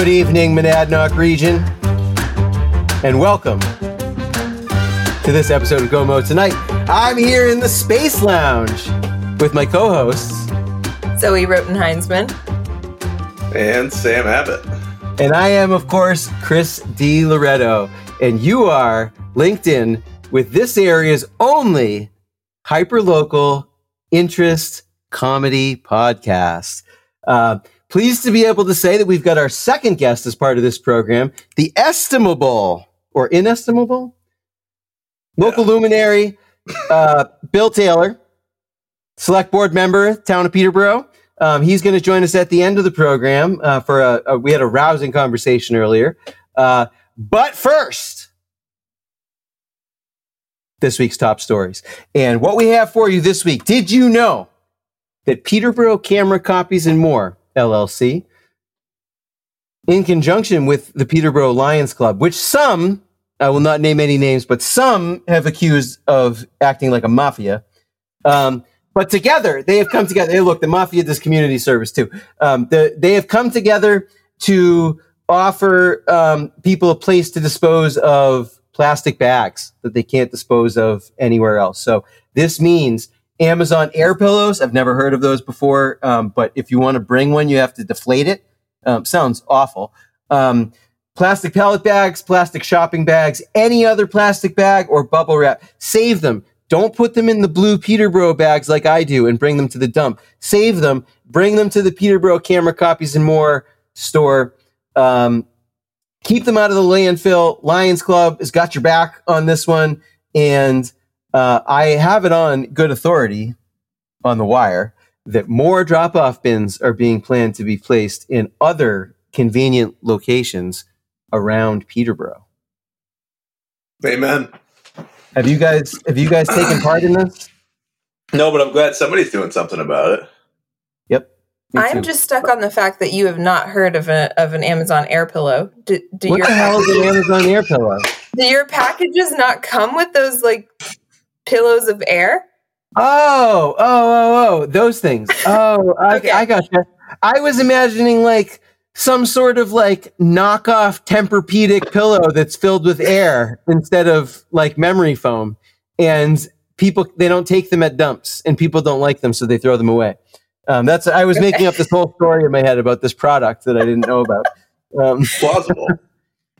Good evening, Monadnock region, and welcome to this episode of Go Mo Tonight. I'm here in the Space Lounge with my co-hosts, Zoe Roten Heinzman. And Sam Abbott. and I am, of course, Chris D. Loretto, and you are linked in with this area's only hyperlocal interest comedy podcast. Uh, pleased to be able to say that we've got our second guest as part of this program, the estimable or inestimable local luminary, uh, Bill Taylor, select board member, town of Peterborough. Um, he's going to join us at the end of the program uh, for a, a. We had a rousing conversation earlier, uh, but first, this week's top stories and what we have for you this week. Did you know that Peterborough Camera Copies and More LLC, in conjunction with the Peterborough Lions Club, which some I will not name any names, but some have accused of acting like a mafia. Um, but together, they have come together. Hey, look, the mafia does community service too. Um, the, they have come together to offer um, people a place to dispose of plastic bags that they can't dispose of anywhere else. So this means Amazon air pillows. I've never heard of those before, um, but if you want to bring one, you have to deflate it. Um, sounds awful. Um, plastic pallet bags, plastic shopping bags, any other plastic bag or bubble wrap. Save them. Don't put them in the blue Peterborough bags like I do and bring them to the dump. Save them. Bring them to the Peterborough Camera Copies and More store. Um, keep them out of the landfill. Lions Club has got your back on this one. And uh, I have it on good authority on the wire that more drop off bins are being planned to be placed in other convenient locations around Peterborough. Amen. Have you guys have you guys taken part in this? No, but I'm glad somebody's doing something about it. Yep. I'm just stuck on the fact that you have not heard of a of an Amazon Air Pillow. Do, do What your the hell is an Amazon Air Pillow? do your packages not come with those like pillows of air? Oh, oh, oh, oh, those things. Oh, I, Okay. I got you. I was imagining like some sort of like knockoff Tempur-Pedic pillow that's filled with air instead of like memory foam, and people they don't take them at dumps, and people don't like them, so they throw them away. Um, that's I was making up this whole story in my head about this product that I didn't know about. Um, Plausible.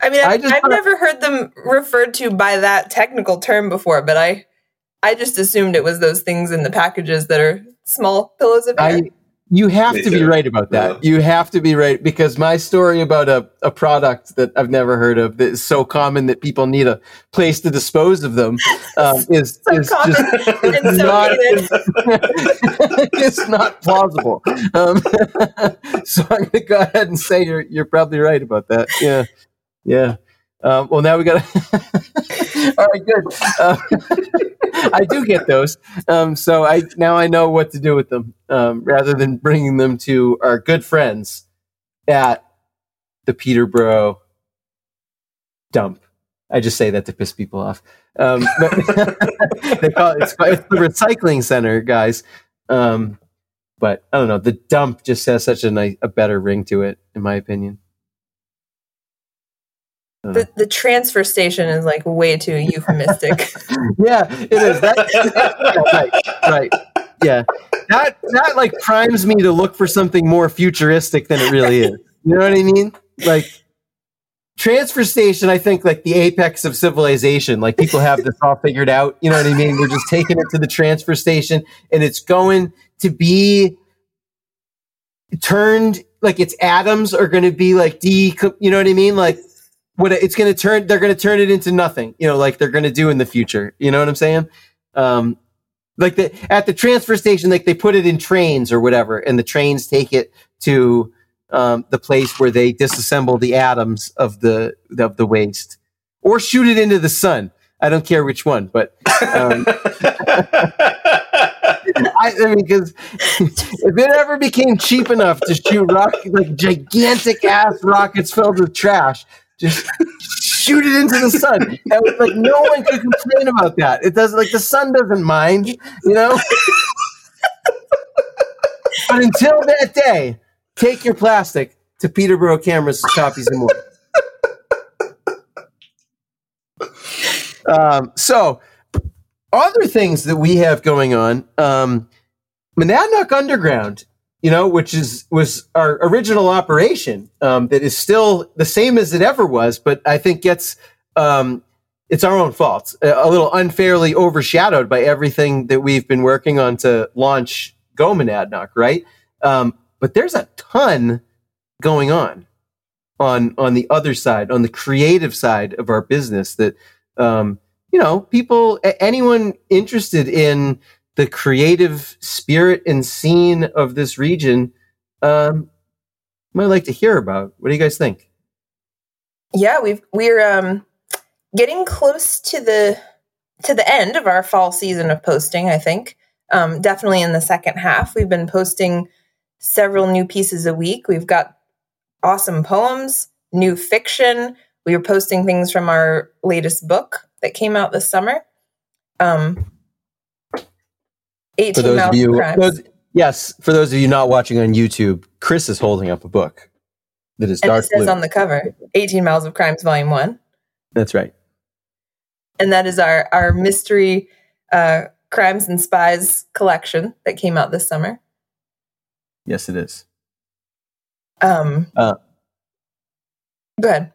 I mean, I I've, just I've thought- never heard them referred to by that technical term before, but I I just assumed it was those things in the packages that are small pillows of air. I, you have Me to be right about that. Yeah. You have to be right because my story about a, a product that I've never heard of that is so common that people need a place to dispose of them um, is, so is just and so not, it's not plausible. Um, so I'm going to go ahead and say you're you're probably right about that. Yeah, yeah. Um, well, now we got. All right, good. Uh, I do get those, um, so I now I know what to do with them um, rather than bringing them to our good friends at the Peterborough dump. I just say that to piss people off. Um, but they call it, it's, it's the recycling center, guys. Um, but I don't know. The dump just has such a nice, a better ring to it, in my opinion. Uh, The, the transfer station is like way too euphemistic. yeah, it is. That, yeah, right, right. Yeah, that that like primes me to look for something more futuristic than it really is. You know what I mean? Like transfer station, I think like the apex of civilization. Like people have this all figured out. You know what I mean? We're just taking it to the transfer station, and it's going to be turned like its atoms are going to be like de. You know what I mean? Like what it's going to turn. They're going to turn it into nothing. You know, like they're going to do in the future. You know what I'm saying? Um, like the at the transfer station, like they put it in trains or whatever, and the trains take it to um, the place where they disassemble the atoms of the of the waste, or shoot it into the sun. I don't care which one, but um, I, I mean, because if it ever became cheap enough to shoot rock like gigantic ass rockets filled with trash, just shoot it into the sun. Was, like no one could complain about that. It doesn't like the sun doesn't mind, you know. but until that day, take your plastic, to Peterborough Cameras Copies and More. um, so, other things that we have going on, um, Monadnock Underground, you know, which is was our original operation um, that is still the same as it ever was, but I think gets um, it's our own fault, a little unfairly overshadowed by everything that we've been working on to launch Go Monadnock, right? Um, but there's a ton going on on on the other side, on the creative side of our business that um, you know, people, anyone interested in the creative spirit and scene of this region, um, might like to hear about. What do you guys think? Yeah, we've we're um, getting close to the to the end of our fall season of posting. I think um, definitely in the second half, we've been posting several new pieces a week. We've got awesome poems, new fiction. We were posting things from our latest book that came out this summer. Um, 18 for those of you, those- yes, for those of you not watching on YouTube, Chris is holding up a book that is and dark it says blue. on the cover 18 Miles of Crimes, Volume 1. That's right. And that is our, our mystery uh, crimes and spies collection that came out this summer. Yes, it is. Um, Uh, go ahead.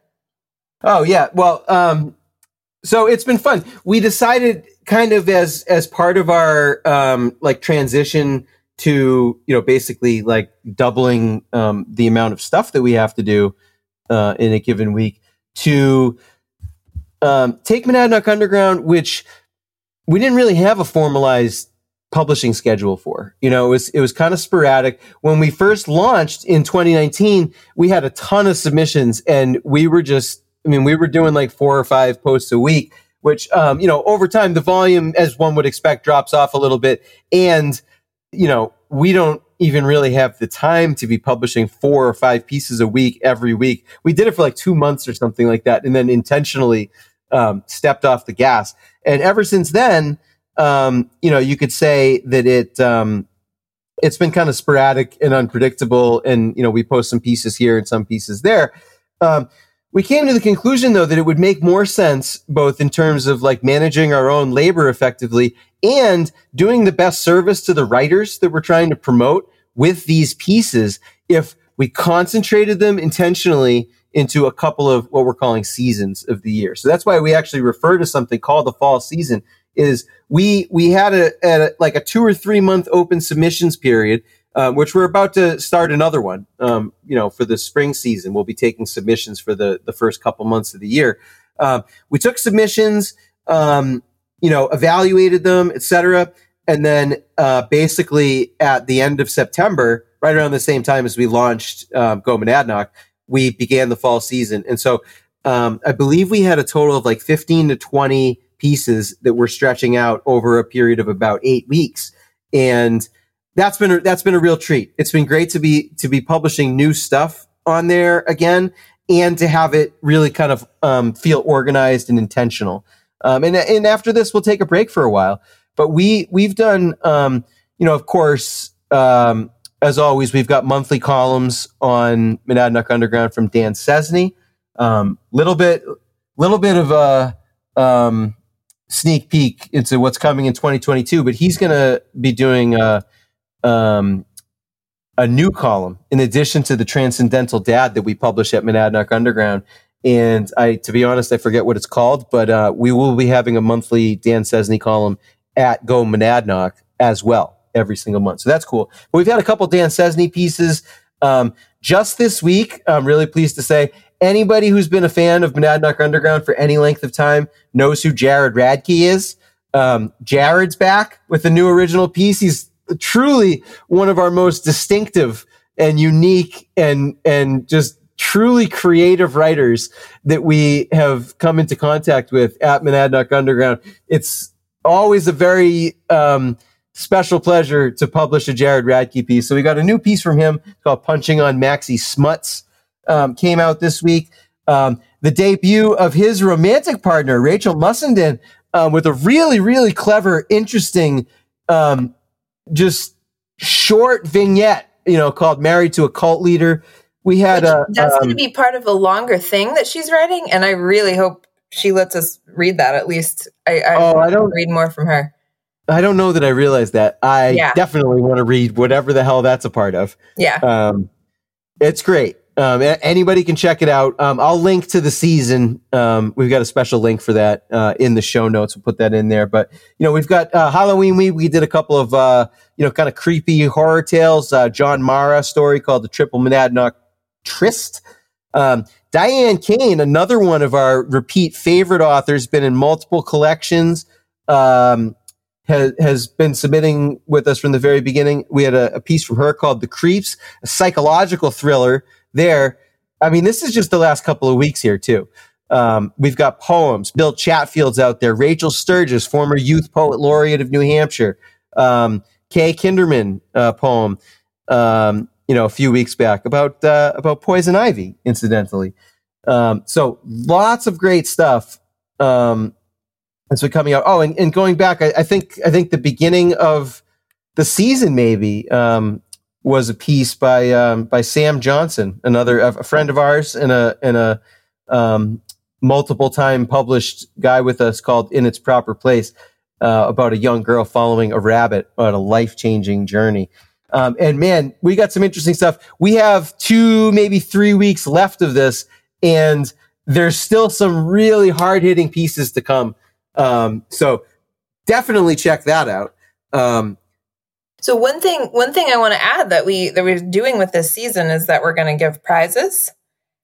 Oh yeah. Well, um, so it's been fun. We decided kind of as as part of our um, like transition to you know basically like doubling um, the amount of stuff that we have to do uh, in a given week to um, take Monadnock Underground, which we didn't really have a formalized publishing schedule for. You know, it was it was kind of sporadic. When we first launched in 2019, we had a ton of submissions, and we were just, I mean, we were doing like four or five posts a week. Which, um, you know, over time, the volume, as one would expect, drops off a little bit, and you know, we don't even really have the time to be publishing four or five pieces a week every week. We did it for like two months or something like that, and then intentionally um, stepped off the gas. And ever since then, um, you know, you could say that it um, it's been kind of sporadic and unpredictable. And you know, we post some pieces here and some pieces there. We came to the conclusion, though, that it would make more sense, both in terms of like managing our own labor effectively and doing the best service to the writers that we're trying to promote with these pieces, if we concentrated them intentionally into a couple of what we're calling seasons of the year. So that's why we actually refer to something called the fall season. Is we we had a, a like a two or three month open submissions period um, which we're about to start another one. Um, you know, for the spring season, we'll be taking submissions for the the first couple months of the year. Um, we took submissions, um, you know, evaluated them, etc., and then uh, basically at the end of September, right around the same time as we launched um, Go Monadnock, we began the fall season, and so um, I believe we had a total of like fifteen to twenty pieces that we're stretching out over a period of about eight weeks, and that's been that's been a real treat. It's been great to be to be publishing new stuff on there again, and to have it really kind of um, feel organized and intentional. Um, and and after this, we'll take a break for a while. But we we've done, um, you know, of course, um, as always, we've got monthly columns on Monadnock Underground from Dan Sesney. Um, little bit, little bit of a um, sneak peek into what's coming in 2022. But he's going to be doing. Uh, um, a new column in addition to the Transcendental Dad that we publish at Monadnock Underground. And I, to be honest, I forget what it's called, but uh, we will be having a monthly Dan Sesney column at Go Monadnock as well every single month. So that's cool. But we've had a couple Dan Sesney pieces um, just this week. I'm really pleased to say anybody who's been a fan of Monadnock Underground for any length of time knows who Jared Radke is. Um, Jared's back with a new original piece. He's truly one of our most distinctive and unique and and just truly creative writers that we have come into contact with at Monadnock Underground. It's always a very um, special pleasure to publish a Jared Radke piece. So we got a new piece from him called "Punching on Maxie Smuts." Um, came out this week. Um, the debut of his romantic partner Rachel Mussenden um, with a really really clever, interesting um, just short vignette, you know, called Married to a Cult Leader, we had Which- a that's um, going to be part of a longer thing that she's writing, and I really hope she lets us read that at least. I, I, Oh, I don't- read more from her. I don't know that I realized that. I Yeah. definitely want to read whatever the hell that's a part of. Yeah, Um, it's great. Um, anybody can check it out. Um, I'll link to the season. Um, we've got a special link for that uh, in the show notes. We'll put that in there. But you know, we've got uh, Halloween week. We did a couple of uh, you know kind of creepy horror tales. Uh, John Mara story called the Triple Monadnock Tryst. Um, Diane Kane, another one of our repeat favorite authors, been in multiple collections. Um, has, has been submitting with us from the very beginning. We had a, a piece from her called The Creeps, a psychological thriller there. I mean, this is just the last couple of weeks here, too. Um, we've got poems. Bill Chatfield's out there. Rachel Sturgis, former youth poet laureate of New Hampshire. Um, Kay Kinderman uh, poem, um, you know, a few weeks back about uh, about poison ivy, incidentally. Um, so lots of great stuff. Um, and so coming out. Oh, and, and going back, I, I think I think the beginning of the season maybe um, was a piece by um, by Sam Johnson, another a friend of ours, and a and a um, multiple time published guy with us called In Its Proper Place uh, about a young girl following a rabbit on a life changing journey. Um, and man, we got some interesting stuff. We have two, maybe three weeks left of this, and there's still some really hard hitting pieces to come. Um, so definitely check that out. Um, So one thing, one thing I want to add that we that we're doing with this season is that we're going to give prizes,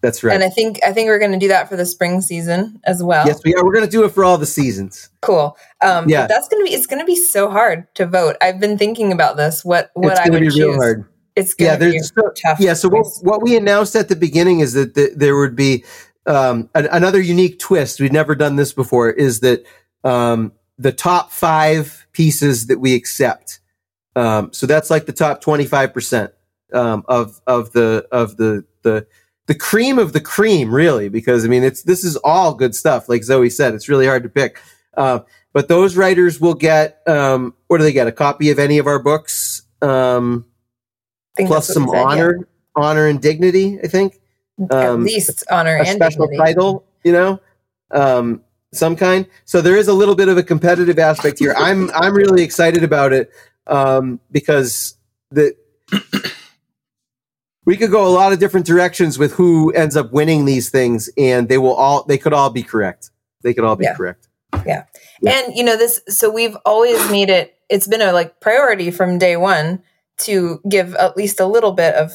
that's right. and I think I think we're going to do that for the spring season as well. yes, we are. We're going to do it for all the seasons. Cool. Um, Yeah. that's going to be it's going to be so hard to vote. I've been thinking about this. What what it's I would be real hard. It's Yeah, going to be there's so, tough. yeah. So what, what we announced at the beginning is that th- there would be um, an, another unique twist. We've never done this before. Is that um, the top five pieces that we accept? Um, so that's like the top twenty five percent um, of of the of the the the cream of the cream, really. Because I mean, it's this is all good stuff. Like Zoe said, it's really hard to pick. Uh, but those writers will get um, what do they get? A copy of any of our books. Um, plus some said, yeah. honor, honor and dignity. I think At um, least honor a and special dignity. title, you know, um, some kind. So there is a little bit of a competitive aspect here. I'm I'm really excited about it um, because the we could go a lot of different directions with who ends up winning these things, and they will all they could all be correct. They could all be Yeah. correct. Yeah. Yeah. And you know this so we've always made it it's been a like priority from day 1 to give at least a little bit of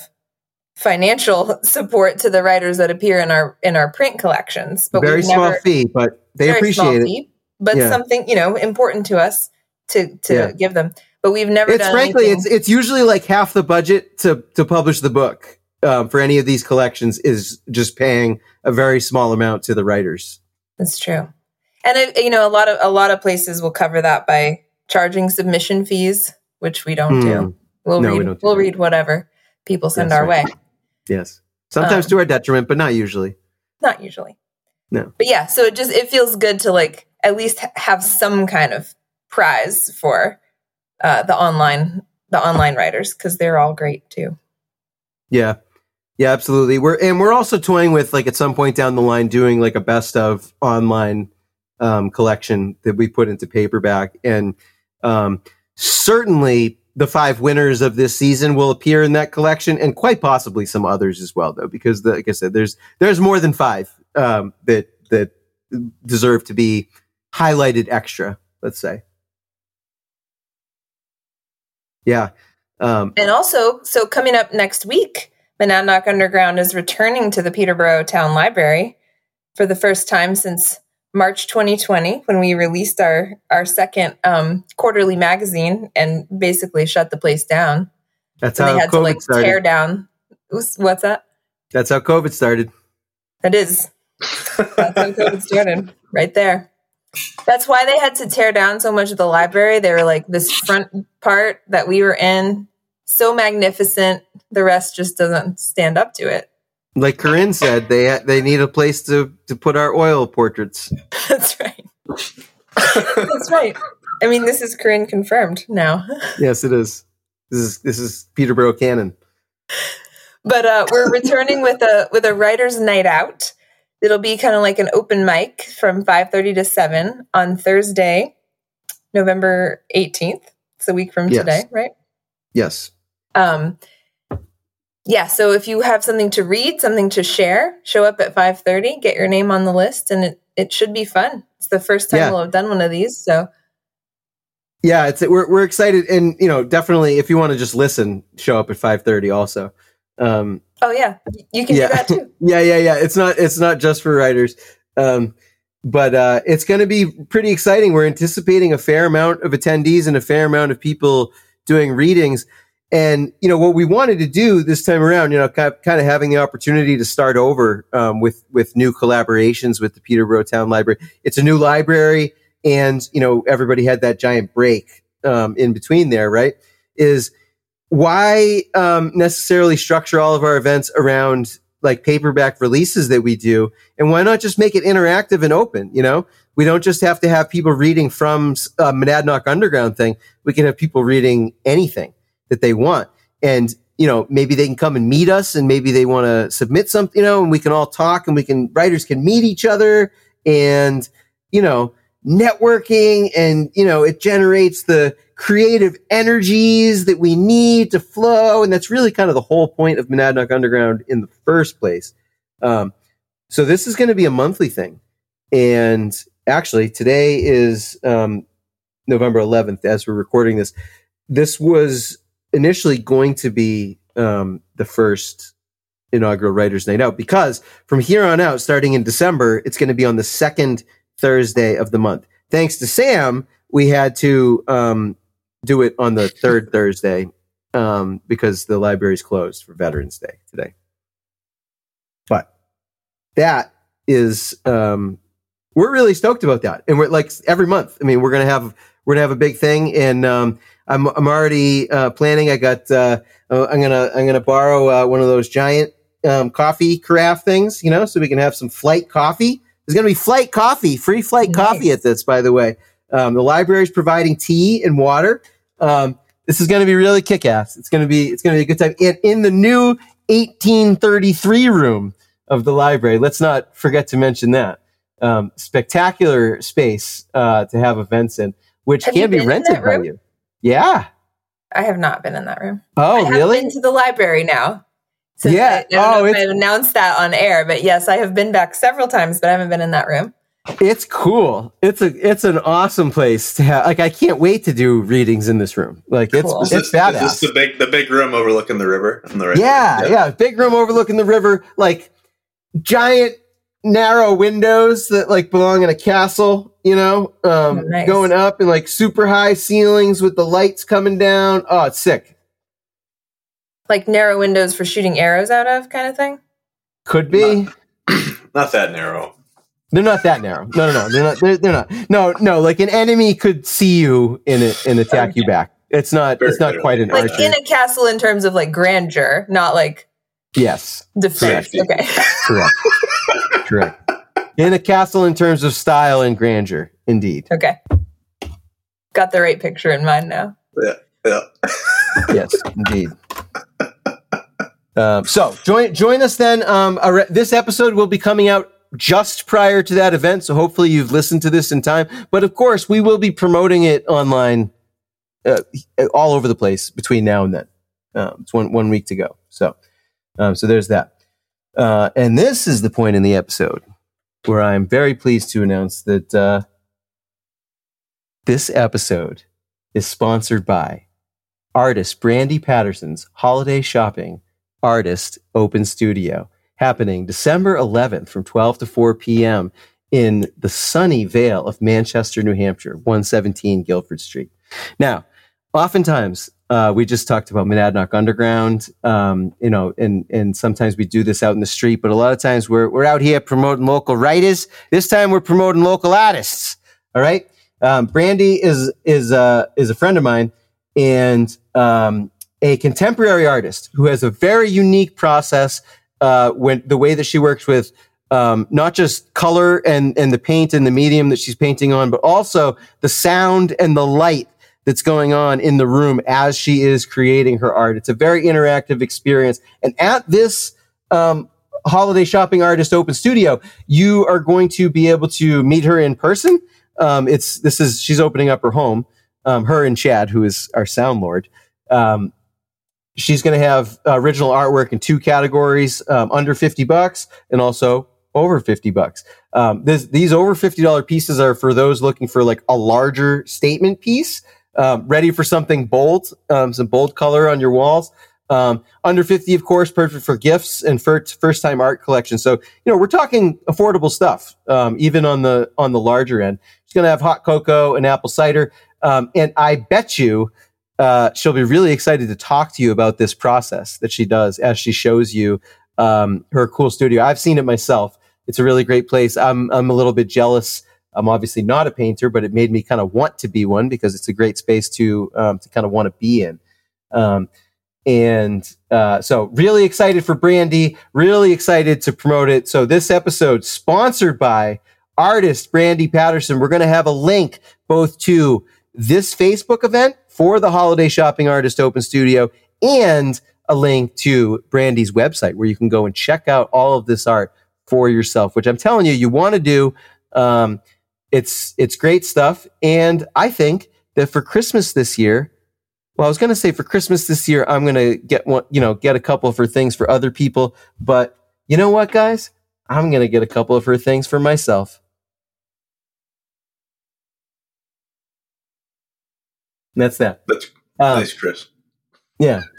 financial support to the writers that appear in our in our print collections. But Very small never fee, but they appreciate it. fee, but Yeah. something, you know, important to us to to Yeah. give them. But we've never It's frankly, anything- it's it's usually like half the budget to to publish the book um, for any of these collections is just paying a very small amount to the writers. That's true. And I, you know, a lot of a lot of places will cover that by charging submission fees, which we don't Hmm. do. We'll No, we read don't do we'll that. read whatever people send That's our right. way. Yes, sometimes Um, to our detriment, but not usually. Not usually. No. But yeah, so it just it feels good to like at least have some kind of prize for uh, the online the online writers because they're all great too. Yeah. Yeah, absolutely. We're and we're also toying with like at some point down the line doing like a best of online um, collection that we put into paperback, and um, certainly the five winners of this season will appear in that collection, and quite possibly some others as well, though, because the, like I said, there's there's more than five um, that that deserve to be highlighted extra. Let's say. Yeah. Um, And also, so coming up next week, Monadnock Underground is returning to the Peterborough Town Library for the first time since March 2020, when we released our our second um, quarterly magazine and basically shut the place down. that's how they had to COVID like started. tear down. What's that? That's how COVID started. That is. That's how COVID started, right there. That's why they had to tear down so much of the library. They were like this front part that we were in, so magnificent. The rest just doesn't stand up to it. like Corinne said, they they need a place to to put our oil portraits. That's right. That's right. I mean, this is Corinne confirmed now. Yes, it is. This is this is Peterborough canon. but uh, we're returning with a with a writers' night out. It'll be kind of like an open mic from five thirty to seven on Thursday, November eighteenth. It's a week from Yes. today, right? Yes. Um, yeah. So if you have something to read, something to share, show up at five thirty. Get your name on the list, and it it should be fun. It's the first time Yeah. we'll have done one of these, so Yeah, it's we're we're excited, and you know, definitely if you want to just listen, show up at five thirty. Also, um, oh yeah, you can Yeah. do that too. yeah, yeah, yeah. It's not it's not just for writers, um, but uh, it's going to be pretty exciting. We're anticipating a fair amount of attendees and a fair amount of people doing readings. And you know what we wanted to do this time around, you know, kind of, kind of having the opportunity to start over um, with with new collaborations with the Peterborough Town Library. It's a new library, and you know everybody had that giant break um, in between there, right? Is why um, necessarily structure all of our events around like paperback releases that we do? And why not just make it interactive and open you know? We don't just have to have people reading from a monadnock underground thing. We can have people reading anything that they want. And you know maybe they can come and meet us and maybe they want to submit something you know and we can all talk and we can writers can meet each other. And you know networking and you know it generates the creative energies that we need to flow. And that's really kind of the whole point of monadnock underground in the first place. Um, so this is going to be a monthly thing. And actually today is um, november 11th as we're recording this. This was initially going to be um, the first inaugural writers night out because from here on out starting in december it's going to be on the second thursday of the month. Thanks to sam we had to um, do it on the third thursday um, because the library's closed for veterans day today. But that is um, we're really stoked about that. And we're like every month i mean we're gonna have we're gonna have a big thing. And um, i'm i'm already uh, planning i got uh, uh, i'm gonna i'm gonna borrow uh, one of those giant um, coffee carafe things you know so we can have some flight coffee there's gonna be flight coffee free flight coffee at this by the way. Um, the is providing tea and water. Um, this is going to be really kick-ass. It's going to be it's going to be a good time. And in the new 1833 room of the library let's not forget to mention that um, spectacular space uh, to have events in which Have can be rented by you. Yeah. I have not been in that room. Oh have really? been to the library now. Since Yeah. I, I don't Oh, know if it's- I've announced that on air, but yes, I have been back several times, but I haven't been in that room. it's cool it's a it's an awesome place to have like i can't wait to do readings in this room like it's Cool. It's this, is badass this the big the big room overlooking the river on the right? Yeah, yeah, Big room overlooking the river, like giant narrow windows that like belong in a castle, you know, um, Oh, nice. going up and like super high ceilings with the lights coming down. Oh, it's sick. Like narrow windows for shooting arrows out of, kind of thing. Could be. Not that narrow. They're not that narrow. No, no, no. They're not. They're, they're not. No, no. Like an enemy could see you in it and attack you back. It's not. Very It's not quite an Like archer. in a castle in terms of like grandeur, not like yes, defense. Correct. Okay. correct, correct. In a castle in terms of style and grandeur, indeed. Okay. Got the right picture in mind now. yeah Yeah. yes, indeed. Um, so join join us then. Um, this episode will be coming out just prior to that event, so hopefully you've listened to this in time. But of course, we will be promoting it online uh, all over the place between now and then. Um, it's one one week to go. So, um, so there's that. Uh, and this is the point in the episode where I'm very pleased to announce that uh, this episode is sponsored by artist Brandy Patterson's Holiday Shopping Artist Open Studio, happening December 11th from 12 to 4 p.m. in the sunny Vale of Manchester, New Hampshire, 117 Guilford Street. Now, oftentimes uh, we just talked about Monadnock Underground, um, you know, and and sometimes we do this out in the street, but a lot of times we're we're out here promoting local writers. This time we're promoting local artists. All right, um, Brandy is is uh, is a friend of mine and um, a contemporary artist who has a very unique process uh, when the way that she works with um, not just color and and the paint and the medium that she's painting on, but also the sound and the light that's going on in the room as she is creating her art. It's a very interactive experience. And at this um, holiday shopping artist open studio, you are going to be able to meet her in person. Um, it's this is she's opening up her home. Um, her and Chad, who is our sound lord. Um, she's going to have original artwork in two categories: um, under fifty bucks and also over 50 bucks. Um, this, these over $50 pieces are for those looking for like a larger statement piece, um, ready for something bold, um, some bold color on your walls. Um, under 50, of course, perfect for gifts and for first time art collection. So, you know, we're talking affordable stuff, um, even on the, on the larger end. She's going to have hot cocoa and apple cider. Um, and I bet you, uh, she'll be really excited to talk to you about this process that she does as she shows you um, her cool studio. I've seen it myself. It's a really great place. I'm I'm a little bit jealous. I'm obviously not a painter, but it made me kind of want to be one because it's a great space to um, to kind of want to be in. Um, and uh, so, really excited for Brandy. Really excited to promote it. So, this episode sponsored by artist Brandy Patterson. We're going to have a link both to this Facebook event for the Holiday Shopping Artist Open Studio and a link to Brandy's website where you can go and check out all of this art for yourself, which I'm telling you, you want to do. Um, it's it's great stuff, and I think that for Christmas this year, well, I was going to say for Christmas this year, I'm going to get one, you know, get a couple for things for other people, but you know what, guys, I'm going to get a couple of her things for myself. And that's that. That's Um, nice, Chris. yeah.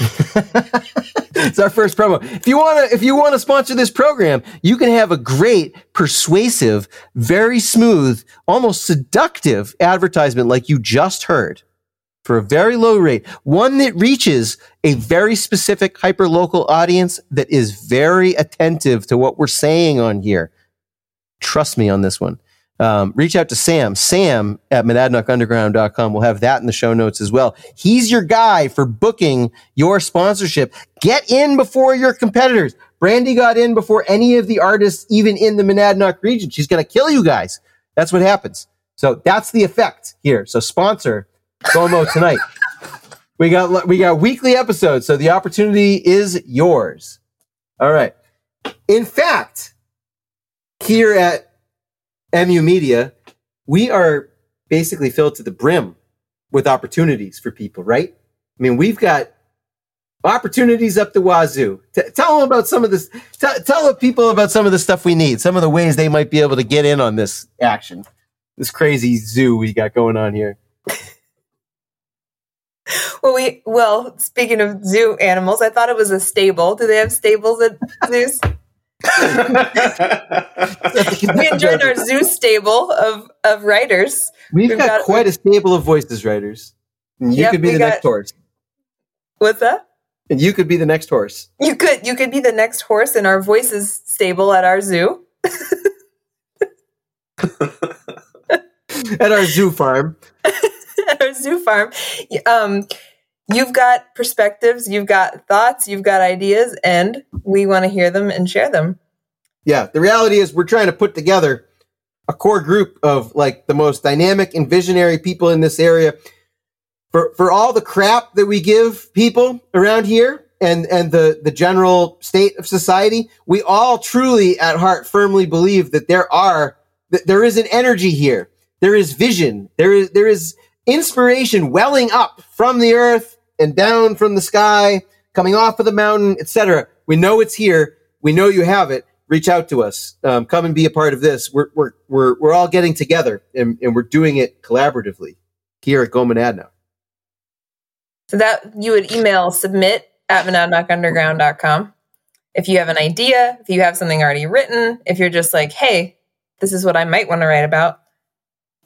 it's our first promo. If you want to if you want to sponsor this program, you can have a great, persuasive, very smooth, almost seductive advertisement like you just heard for a very low rate. One that reaches a very specific hyper-local audience that is very attentive to what we're saying on here. Trust me on this one um, reach out to Sam, Sam at monadnockunderground.com. We'll have that in the show notes as well. He's your guy for booking your sponsorship. Get in before your competitors. Brandy got in before any of the artists, even in the Monadnock region. She's going to kill you guys. That's what happens. So that's the effect here. So sponsor FOMO tonight. we got, we got weekly episodes. So the opportunity is yours. All right. In fact, here at MU Media, we are basically filled to the brim with opportunities for people, right? I mean, we've got opportunities up the wazoo. T- tell them about some of this. T- tell the people about some of the stuff we need, some of the ways they might be able to get in on this action, this crazy zoo we got going on here. Well, we well, speaking of zoo animals, I thought it was a stable. Do they have stables at zoos? We enjoyed our zoo stable of of writers. We've, We've got, got- quite a stable of voices, writers. You Yep, could be the got- next horse. What's that? And you could be the next horse. You could you could be the next horse in our voices stable at our zoo. At our zoo farm. at our zoo farm. Um, you've got perspectives, you've got thoughts, you've got ideas, and we want to hear them and share them. Yeah, the reality is we're trying to put together a core group of like the most dynamic and visionary people in this area. For for all the crap that we give people around here and and the the general state of society we all truly at heart firmly believe that there are that there is an energy here. There is vision. There is there is inspiration welling up from the earth and down from the sky coming off of the mountain etc we know it's here. We know you have it. Reach out to us. Um, come and be a part of this. We're we're we're, we're all getting together and, and we're doing it collaboratively here at Go Monadnock. So that you would email submit at monadnockunderground.com. If you have an idea, if you have something already written, if you're just like, hey, this is what I might want to write about,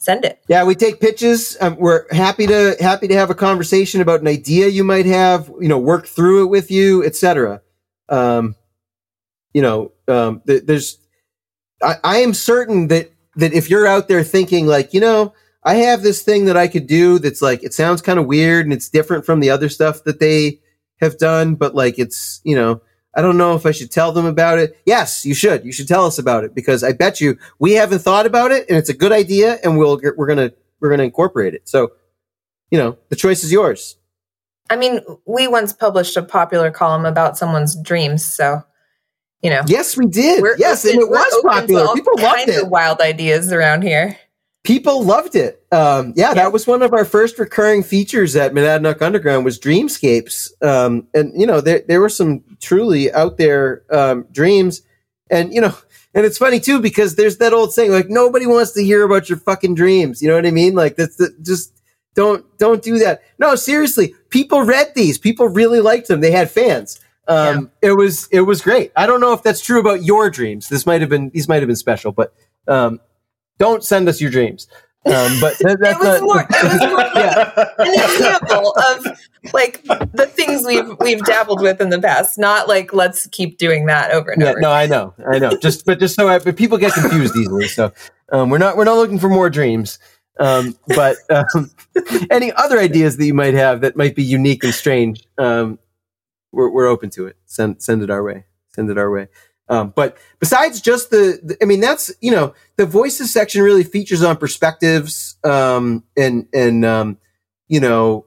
send it. Yeah, we take pitches. Um, we're happy to happy to have a conversation about an idea you might have. You know, work through it with you, etc. Um, you know, um, th- there's. I, I am certain that that if you're out there thinking like, you know, I have this thing that I could do that's like it sounds kind of weird and it's different from the other stuff that they have done, but like it's you know. I don't know if I should tell them about it. Yes, you should. You should tell us about it because I bet you we haven't thought about it and it's a good idea and we'll we're going to we're going to incorporate it. So you know, the choice is yours. I mean, we once published a popular column about someone's dreams, so you know. Yes, we did. We're yes, open- and it was popular. People loved it. Wild ideas around here. People loved it. Um, yeah, Yeah. that was one of our first recurring features at Monadnock Underground was dreamscapes. Um, and you know, there there were some truly out there um, dreams, and you know, and it's funny too because there's that old saying like nobody wants to hear about your fucking dreams. You know what I mean? Like that's the, just don't don't do that. No, seriously, people read these. People really liked them. They had fans. Um, It was it was great. I don't know if that's true about your dreams. This might have been these might have been special, but um, don't send us your dreams. Um, but that, that's was not- more- it was more- yeah, An example of like the things we've we've dabbled with in the past, not like let's keep doing that over and yeah. over. No, I know, I know. Just but just so I, but people get confused easily. So um, we're not we're not looking for more dreams. Um, but um, any other ideas that you might have that might be unique and strange, um, we're, we're open to it. Send send it our way. Send it our way. Um, but besides just the, the, I mean, that's you know, the voices section really features on perspectives um, and and um, you know,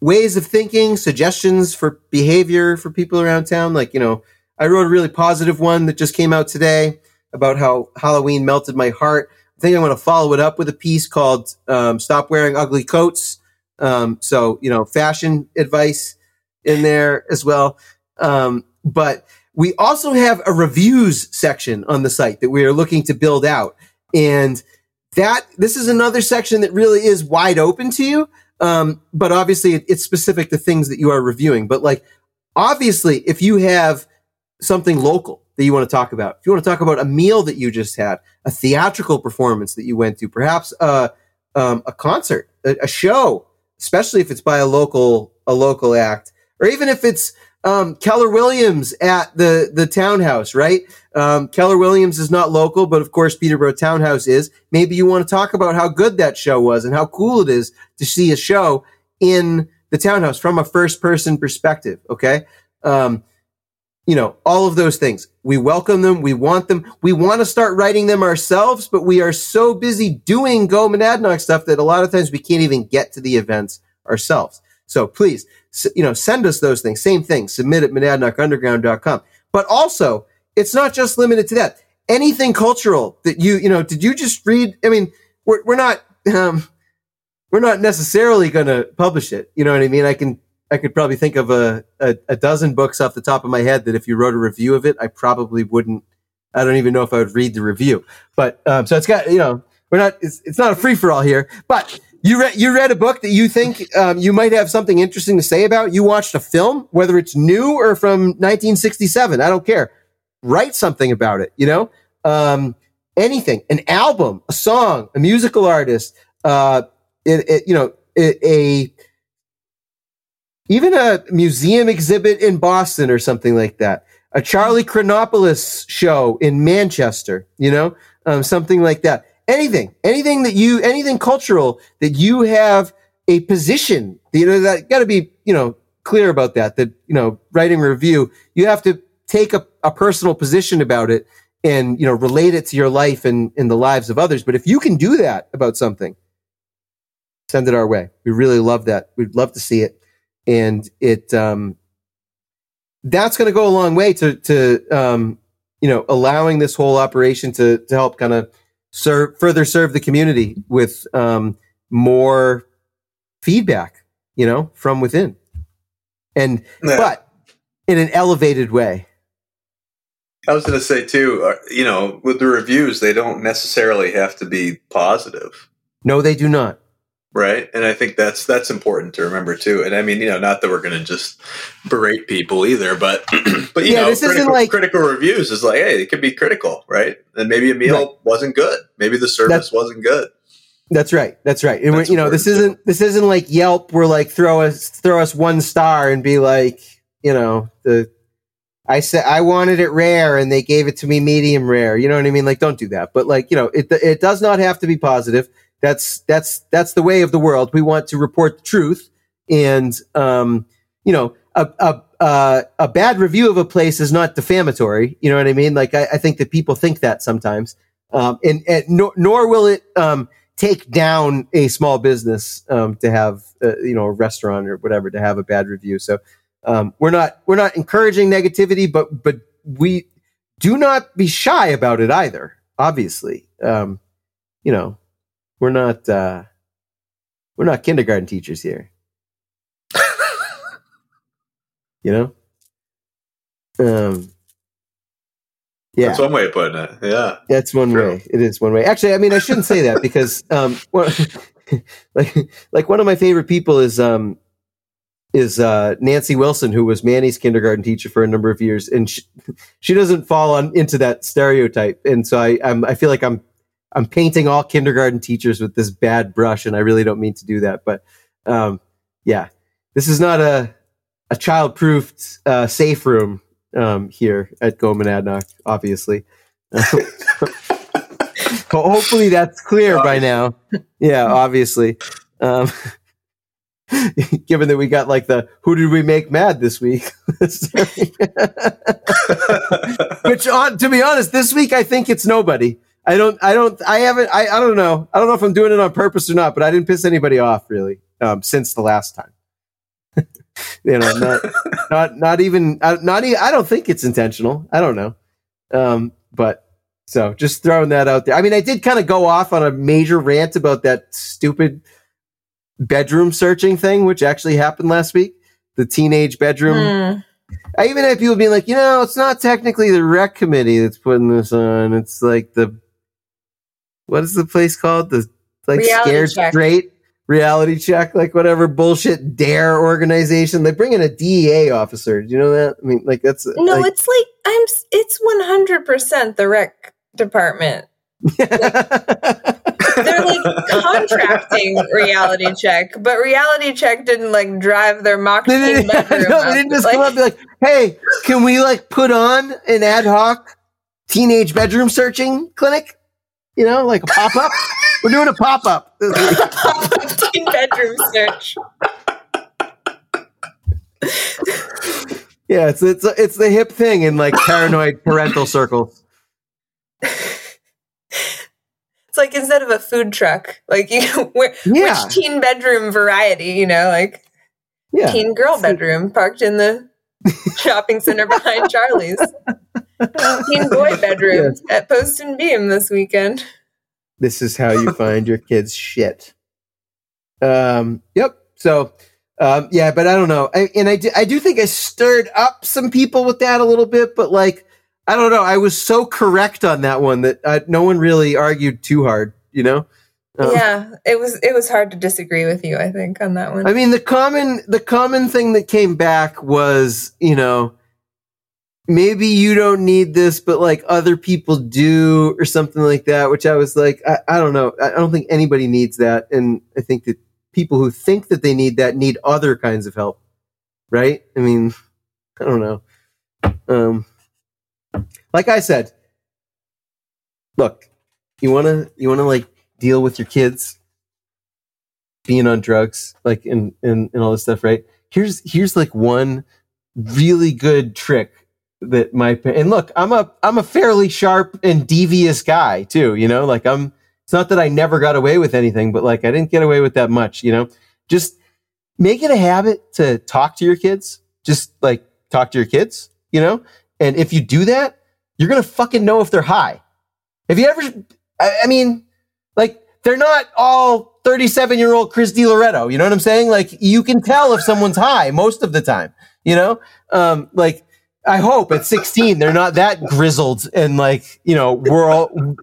ways of thinking, suggestions for behavior for people around town. Like you know, I wrote a really positive one that just came out today about how Halloween melted my heart. I think I'm going to follow it up with a piece called um, "Stop Wearing Ugly Coats." Um, so you know, fashion advice in there as well. Um, but we also have a reviews section on the site that we are looking to build out, and that this is another section that really is wide open to you. Um, but obviously, it, it's specific to things that you are reviewing. But like, obviously, if you have something local that you want to talk about, if you want to talk about a meal that you just had, a theatrical performance that you went to, perhaps a um, a concert, a, a show, especially if it's by a local a local act, or even if it's um, Keller Williams at the the townhouse, right? Um, Keller Williams is not local, but of course Peterborough Townhouse is. Maybe you want to talk about how good that show was and how cool it is to see a show in the townhouse from a first person perspective. Okay. Um, you know, all of those things. We welcome them. We want them. We want to start writing them ourselves, but we are so busy doing Go Monadnock stuff that a lot of times we can't even get to the events ourselves. So please, you know, send us those things. Same thing. Submit at monadnockunderground.com. But also, it's not just limited to that. Anything cultural that you, you know, did you just read? I mean, we're, we're not, um, we're not necessarily going to publish it. You know what I mean? I can, I could probably think of a, a, a dozen books off the top of my head that if you wrote a review of it, I probably wouldn't, I don't even know if I would read the review. But, um, so it's got, you know, we're not, it's, it's not a free for all here, but you read, you read a book that you think, um, you might have something interesting to say about. You watched a film, whether it's new or from 1967. I don't care. Write something about it, you know? Um, anything, an album, a song, a musical artist, uh, it, it you know, it, a, even a museum exhibit in Boston or something like that. A Charlie Chronopoulos show in Manchester, you know, um, something like that. Anything, anything that you, anything cultural that you have a position, you know, that got to be, you know, clear about that. That you know, writing review, you have to take a, a personal position about it and you know relate it to your life and in the lives of others. But if you can do that about something, send it our way. We really love that. We'd love to see it and it um, that's going to go a long way to to um, you know allowing this whole operation to to help kind of serve further serve the community with um, more feedback, you know, from within, and Yeah. but in an elevated way. I was going to say too, uh, you know, with the reviews, they don't necessarily have to be positive, No, they do not. Right? And I think that's that's important to remember too. And I mean, you know, not that we're going to just berate people either, but but you Yeah, know, this isn't critical, like- critical reviews is like, hey, it could be critical, right? And maybe a meal Right. wasn't good, maybe the service wasn't good. That's right. That's right. And That's you know, this isn't this isn't like Yelp where like throw us throw us one star and be like, you know, the I said I wanted it rare and they gave it to me medium rare. You know what I mean? Like don't do that. But like, you know, it it does not have to be positive. That's that's that's the way of the world. We want to report the truth and um, you know, a a a, a bad review of a place is not defamatory. You know what I mean? Like I, I think that people think that sometimes. Um, and, and nor, nor will it um, take down a small business um, to have uh, you know a restaurant or whatever to have a bad review. So um, we're not we're not encouraging negativity, but but we do not be shy about it either. Obviously, um, you know, we're not uh, we're not kindergarten teachers here. you know, um, yeah, That's one way of putting it. Yeah. that's one True. way. It is one way. Actually, I mean, I shouldn't say that because, um, well, like, like one of my favorite people is, um, is uh, Nancy Wilson, who was Manny's kindergarten teacher for a number of years, and she, she doesn't fall on into that stereotype. And so I, I'm, I feel like I'm, I'm painting all kindergarten teachers with this bad brush, and I really don't mean to do that. But um, yeah, this is not a, a child-proofed uh, safe room um, here at Go Monadnock, obviously. Ho- Hopefully that's clear by now. Yeah, obviously. Um, given that we got like the who did we make mad this week? Which on to be honest, this week I think it's nobody. I don't I don't I haven't I, I don't know. I don't know if I'm doing it on purpose or not, but I didn't piss anybody off really um, since the last time. you know, not not not even not even, I don't think it's intentional. I don't know. Um, but so just throwing that out there. I mean, I did kind of go off on a major rant about that stupid bedroom searching thing, which actually happened last week. The teenage bedroom. Hmm. I even had people being like, you know, it's not technically the rec committee that's putting this on. It's like the what is the place called? The like Reality scared Check. straight reality check, like whatever bullshit dare organization. They bring in a DEA officer. Do you know that? I mean, like that's No, like, it's like I'm. It's one hundred percent the rec department. They're like contracting reality check, but reality check didn't like drive their mock They didn't, no, they didn't just Like, come up and be like, "Hey, can we like put on an ad hoc teenage bedroom searching clinic? You know, like a pop up. We're doing a pop up. pop-up teen bedroom search. yeah, it's it's it's the hip thing in like paranoid parental circles. It's like instead of a food truck, like you, where, Yeah. which teen bedroom variety? You know, like Yeah, teen girl bedroom parked in the shopping center behind Charlie's. Teen boy bedroom at Post and Beam this weekend. this is how you find your kids shit. Um. Yep. So. Um, yeah, but I don't know. I, and I do, I do think I stirred up some people with that a little bit, but like, I don't know. I was so correct on that one that uh, no one really argued too hard, you know? Um, yeah, it was it was hard to disagree with you. I think on that one. I mean, the common, the common thing that came back was, you know, maybe you don't need this, but like other people do or something like that, which I was like, I, I don't know. I don't think anybody needs that. And I think that people who think that they need that need other kinds of help. Right. I mean, I don't know. Um, like I said, look, you want to, you want to like deal with your kids being on drugs, like and, and, and all this stuff, right? Here's, here's like one really good trick that my, and look, I'm a, I'm a fairly sharp and devious guy too, you know, like I'm, it's not that I never got away with anything, but like I didn't get away with that much, you know, just make it a habit to talk to your kids. Just like talk to your kids, you know? And if you do that, you're to fucking know if they're high. Have you ever, I, I mean, like they're not all 37 year old Chris DiLoretto. You know what I'm saying? Like you can tell if someone's high most of the time, you know? Um, like I hope at 16, they're not that grizzled and like, you know, world,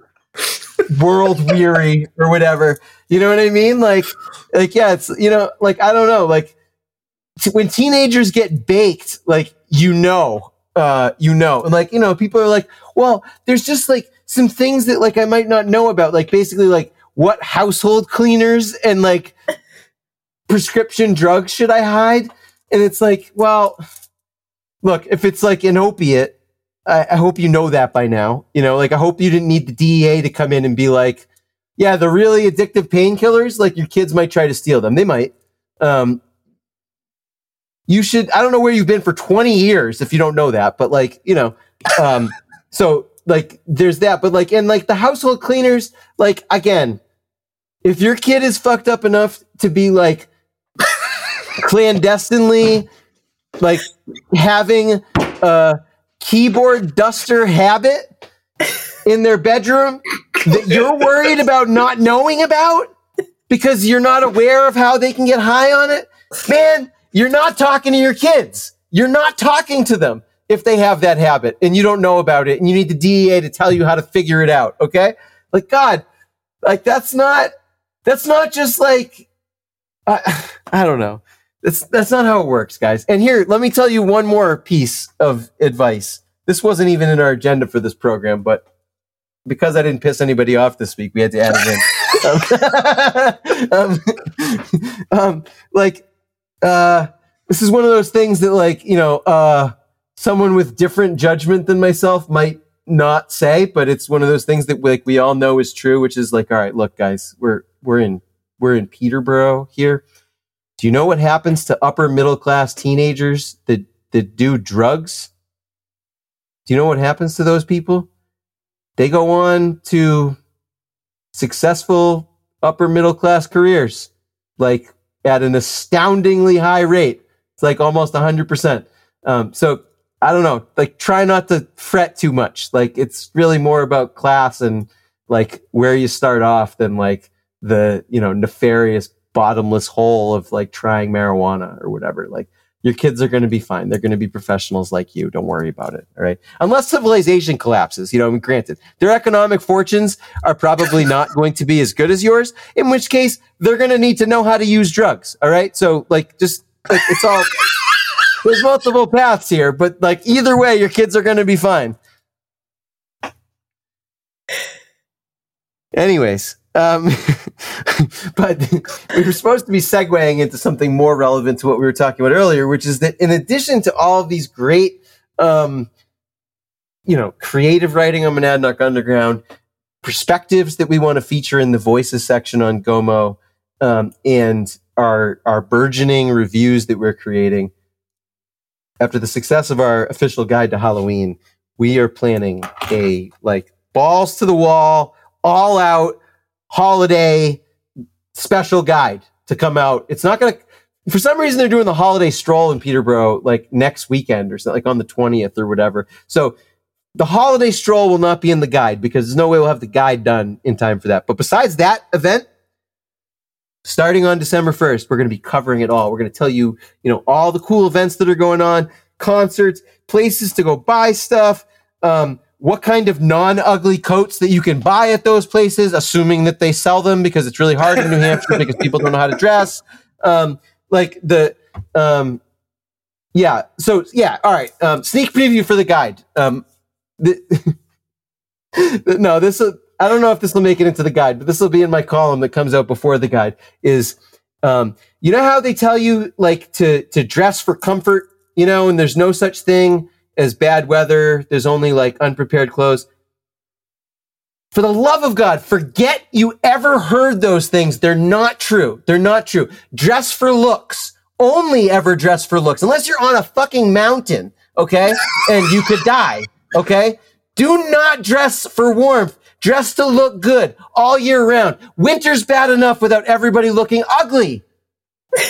world weary or whatever. You know what I mean? Like, like, yeah, it's, you know, like, I don't know, like t- when teenagers get baked, like, you know, uh, you know, and like, you know, people are like, well, there's just like some things that like I might not know about, like basically like what household cleaners and like prescription drugs should I hide? And it's like, well, look, if it's like an opiate, I, I hope you know that by now. You know, like I hope you didn't need the DEA to come in and be like, yeah, the really addictive painkillers, like your kids might try to steal them. They might. Um, you should, I don't know where you've been for 20 years if you don't know that, but like, you know, um, so like there's that, but like, and like the household cleaners, like again, if your kid is fucked up enough to be like clandestinely like having a keyboard duster habit in their bedroom that you're worried about not knowing about because you're not aware of how they can get high on it, man, you're not talking to your kids. You're not talking to them if they have that habit and you don't know about it and you need the DEA to tell you how to figure it out. Okay. Like, God, like that's not, that's not just like, I, I don't know. That's, that's not how it works, guys. And here, let me tell you one more piece of advice. This wasn't even in our agenda for this program, but because I didn't piss anybody off this week, we had to add it in. um, um, um, like, uh, this is one of those things that, like, you know, uh, someone with different judgment than myself might not say, but it's one of those things that like we all know is true, which is like, all right, look, guys, we're we're in we're in Peterborough here. Do you know what happens to upper middle class teenagers that that do drugs? Do you know what happens to those people? They go on to successful upper middle class careers, like at an astoundingly high rate. It's like almost 100%. Um, so I don't know, like try not to fret too much. Like it's really more about class and like where you start off than like the, you know, nefarious bottomless hole of like trying marijuana or whatever. Like your kids are going to be fine. They're going to be professionals like you. Don't worry about it. All right. Unless civilization collapses, you know, I mean, granted, their economic fortunes are probably not going to be as good as yours, in which case they're going to need to know how to use drugs. All right. So like, just like, it's all, there's multiple paths here, but like either way, your kids are going to be fine. Anyways, um, but we were supposed to be segueing into something more relevant to what we were talking about earlier, which is that in addition to all of these great, um, you know, creative writing on Monadnock Underground, perspectives that we want to feature in the voices section on Gomo, um, and our our burgeoning reviews that we're creating. After the success of our official guide to Halloween, we are planning a like balls to the wall, all out holiday special guide to come out. It's not going to, for some reason, they're doing the holiday stroll in Peterborough like next weekend or something, like on the 20th or whatever. So the holiday stroll will not be in the guide because there's no way we'll have the guide done in time for that. But besides that event, starting on December 1st, we're going to be covering it all. We're going to tell you, you know, all the cool events that are going on, concerts, places to go buy stuff, um, what kind of non-ugly coats that you can buy at those places, assuming that they sell them because it's really hard in New Hampshire because people don't know how to dress. Um, like the, um, yeah. So yeah. All right. Um, sneak preview for the guide. Um, the, no, this will, I don't know if this will make it into the guide, but this will be in my column that comes out before the guide is, um, you know how they tell you like to, to dress for comfort, you know, and there's no such thing as bad weather. There's only like unprepared clothes. For the love of God, forget you ever heard those things. They're not true. They're not true. Dress for looks. Only ever dress for looks. Unless you're on a fucking mountain, okay? And you could die, okay? Do not dress for warmth. Dress to look good all year round. Winter's bad enough without everybody looking ugly.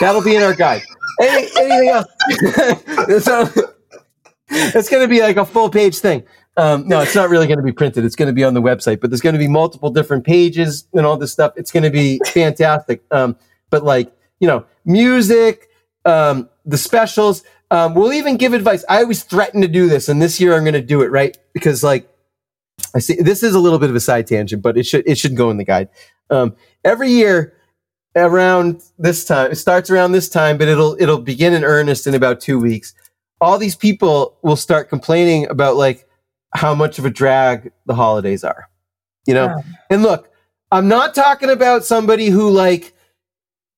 That'll be in our guide. Any, anything else? so it's going to be like a full page thing. Um, no, it's not really going to be printed. It's going to be on the website, but there's going to be multiple different pages and all this stuff. It's going to be fantastic. Um, but like, you know, music, um, the specials, um, we'll even give advice. I always threaten to do this, and this year I'm going to do it, right? Because like, I see this is a little bit of a side tangent, but it should, it should go in the guide. Um, every year around this time. It starts around this time, but it'll it'll begin in earnest in about two weeks. All these people will start complaining about like how much of a drag the holidays are. You know? Yeah. And look, I'm not talking about somebody who like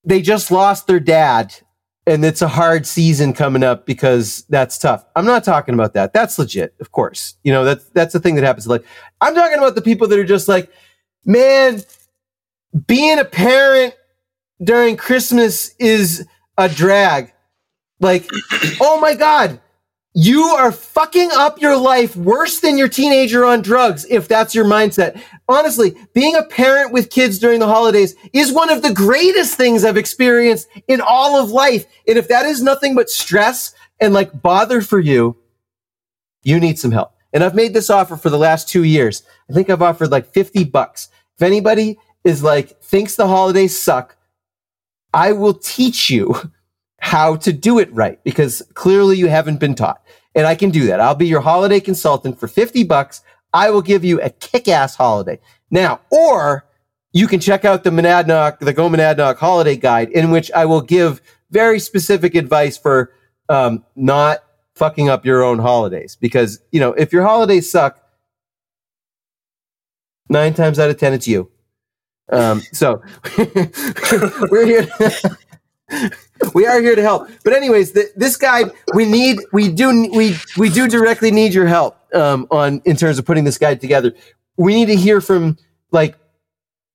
they just lost their dad and it's a hard season coming up because that's tough. I'm not talking about that. That's legit, of course. You know, that's that's the thing that happens. Like, I'm talking about the people that are just like, man, being a parent during Christmas is a drag. Like, oh my God, you are fucking up your life worse than your teenager on drugs if that's your mindset. Honestly, being a parent with kids during the holidays is one of the greatest things I've experienced in all of life. And if that is nothing but stress and like bother for you, you need some help. And I've made this offer for the last two years. I think I've offered like 50 bucks. If anybody is like, thinks the holidays suck, I will teach you how to do it right because clearly you haven't been taught. And I can do that. I'll be your holiday consultant for 50 bucks. I will give you a kick ass holiday. Now, or you can check out the Monadnock, the Go Monadnock holiday guide in which I will give very specific advice for um, not fucking up your own holidays. Because, you know, if your holidays suck, nine times out of 10, it's you. Um, so we're here. we are here to help. But anyways, the, this guide we need we do we we do directly need your help um, on in terms of putting this guide together. We need to hear from like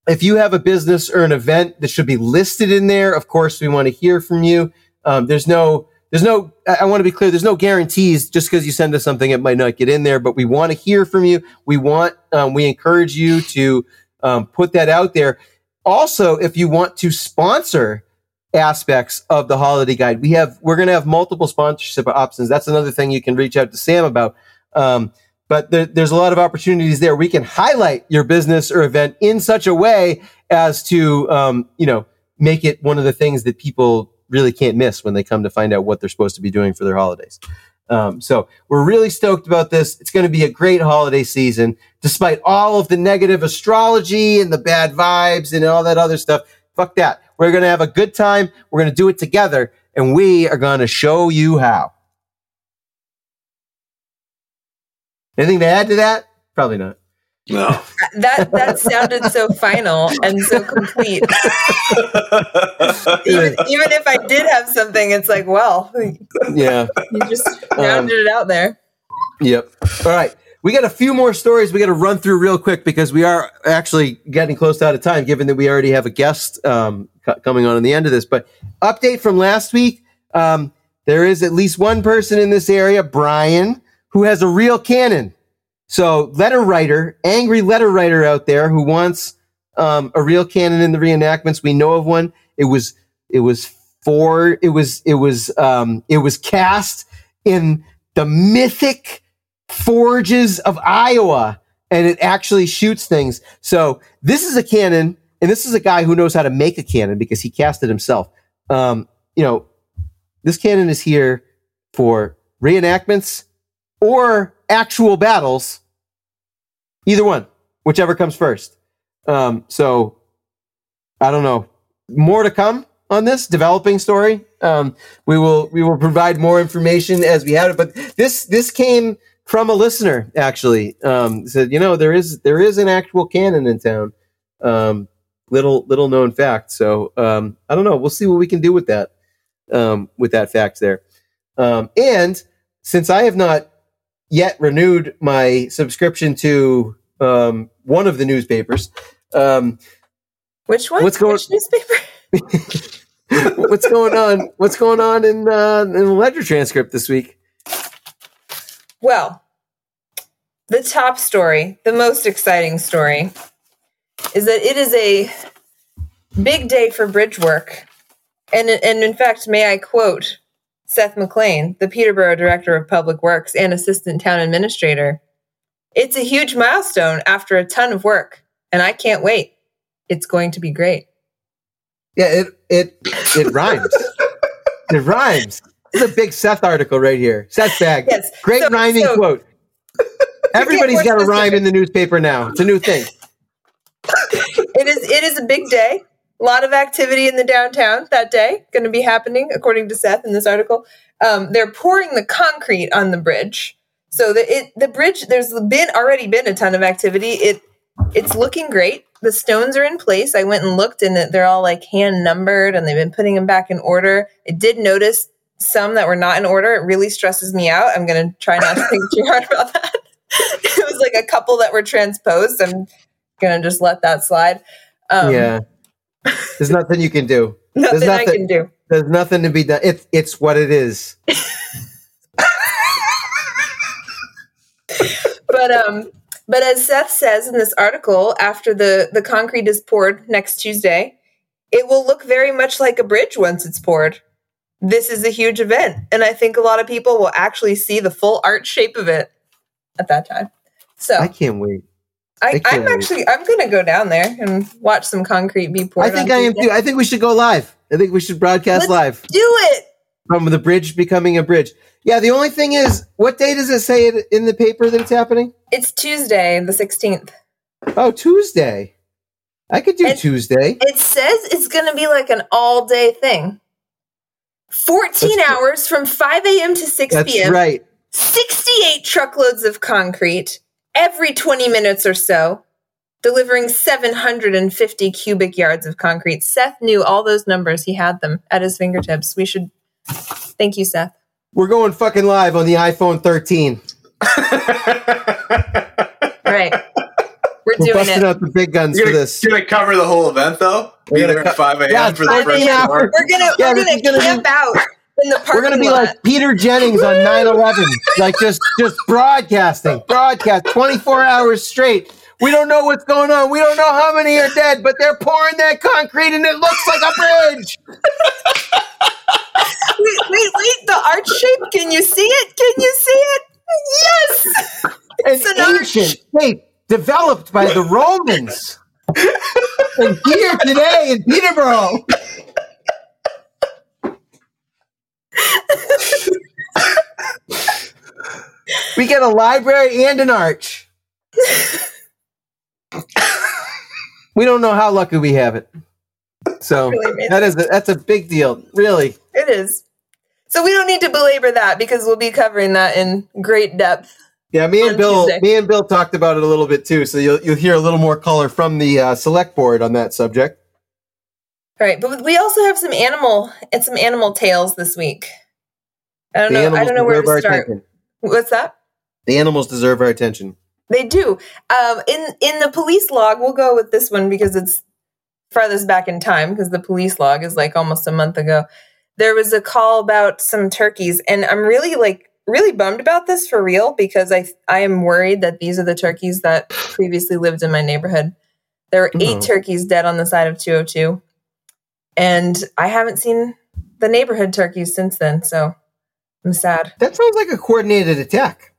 if you have a business or an event that should be listed in there. Of course, we want to hear from you. Um, there's no there's no I, I want to be clear. There's no guarantees just because you send us something it might not get in there. But we want to hear from you. We want um, we encourage you to um, put that out there. Also, if you want to sponsor aspects of the holiday guide. We have we're going to have multiple sponsorship options. That's another thing you can reach out to Sam about. Um, but there, there's a lot of opportunities there. We can highlight your business or event in such a way as to um, you know make it one of the things that people really can't miss when they come to find out what they're supposed to be doing for their holidays. Um, so we're really stoked about this. It's going to be a great holiday season, despite all of the negative astrology and the bad vibes and all that other stuff. Fuck that. We're going to have a good time. We're going to do it together and we are going to show you how. Anything to add to that? Probably not. No. That that sounded so final and so complete. even, even if I did have something, it's like, well, Yeah. you just rounded it out there. Yep. All right. We got a few more stories we got to run through real quick because we are actually getting close to out of time, given that we already have a guest um, c- coming on in the end of this. But update from last week um, there is at least one person in this area, Brian, who has a real cannon. So, letter writer, angry letter writer out there who wants um, a real cannon in the reenactments. We know of one. It was, it was for, it was, it was, um, it was cast in the mythic forges of Iowa and it actually shoots things. So this is a cannon and this is a guy who knows how to make a cannon because he cast it himself. Um, you know, this cannon is here for reenactments or actual battles. Either one, whichever comes first. Um, so I don't know. More to come on this developing story. Um, we will we will provide more information as we have it. But this this came from a listener actually. Um, said you know there is there is an actual cannon in town. Um, little little known fact. So um, I don't know. We'll see what we can do with that um, with that fact there. Um, and since I have not yet renewed my subscription to um, one of the newspapers. Um, Which one? What's going- Which newspaper? what's going on? What's going on in, uh, in the ledger transcript this week? Well, the top story, the most exciting story, is that it is a big day for bridge work. And, and in fact, may I quote Seth McLean, the Peterborough Director of Public Works and Assistant Town Administrator. It's a huge milestone after a ton of work, and I can't wait. It's going to be great. Yeah, it it it rhymes. it rhymes. Is a big Seth article right here. Seth bag. Yes. Great So- rhyming so- quote. Everybody's got a rhyme in the newspaper now. It's a new thing. It is it is a big day. A lot of activity in the downtown that day going to be happening, according to Seth in this article. Um, they're pouring the concrete on the bridge, so the it the bridge there's been already been a ton of activity. It it's looking great. The stones are in place. I went and looked, and they're all like hand numbered, and they've been putting them back in order. I did notice some that were not in order. It really stresses me out. I'm going to try not to think too hard about that. it was like a couple that were transposed. I'm going to just let that slide. Um, yeah. There's nothing you can do. nothing, There's I nothing- can do. There's nothing to be done. It's it's what it is. but um, but as Seth says in this article, after the the concrete is poured next Tuesday, it will look very much like a bridge once it's poured. This is a huge event, and I think a lot of people will actually see the full art shape of it at that time. So I can't wait. I, I'm actually I'm gonna go down there and watch some concrete be poured. I think I am too. I think we should go live. I think we should broadcast Let's live Do it. from the bridge becoming a bridge. Yeah, the only thing is, what day does it say in the paper that it's happening? It's Tuesday, the 16th. Oh, Tuesday. I could do And- Tuesday. It says it's going to be like an all day thing. 14 That's- hours from 5 a.m. to 6 That's p.m. right. 68 truckloads of concrete every 20 minutes or so, delivering 750 cubic yards of concrete. Seth knew all those numbers. He had them at his fingertips. We should thank you, Seth. We're going fucking live on the iPhone 13. All right. We're We're doing busting it. out the big guns You're for gonna, this. you're gonna cover the whole event though. We're Be gonna there co- at five a.m. Yeah, for the first a.m. hour. We're gonna Yeah, we're gonna is gonna be- out in the parking We're gonna be lot. like Peter Jennings on 9-11. like just just broadcasting. Broadcast 24 hours straight. We don't know what's going on. We don't know how many are dead, but they're pouring that concrete and it looks like a bridge. wait, wait, wait! The arch shape. Can you see it? Can you see it? Yes. An It's an arch. ancient shape developed by the Romans. and here today in Peterborough. We get a library and an arch. we don't know how lucky we have it. So Really that is a, that's a big deal, really. It is. So we don't need to belabor that because we'll be covering that in great depth. Yeah, me and Bill, Tuesday. me and Bill talked about it a little bit too. So you'll you'll hear a little more color from the uh, select board on that subject. All right, but we also have some animal and some animal tales this week. I don't The know. I don't know where to start. attention. What's that? The animals deserve our attention. They do. Um, in in the police log, we'll go with this one because it's farthest back in time because the police log is like almost a month ago. There was a call about some turkeys, and I'm really like really bummed about this for real because I I am worried that these are the turkeys that previously lived in my neighborhood. There were eight Mhm. turkeys dead on the side of 202, and I haven't seen the neighborhood turkeys since then. So I'm sad. That sounds like a coordinated attack.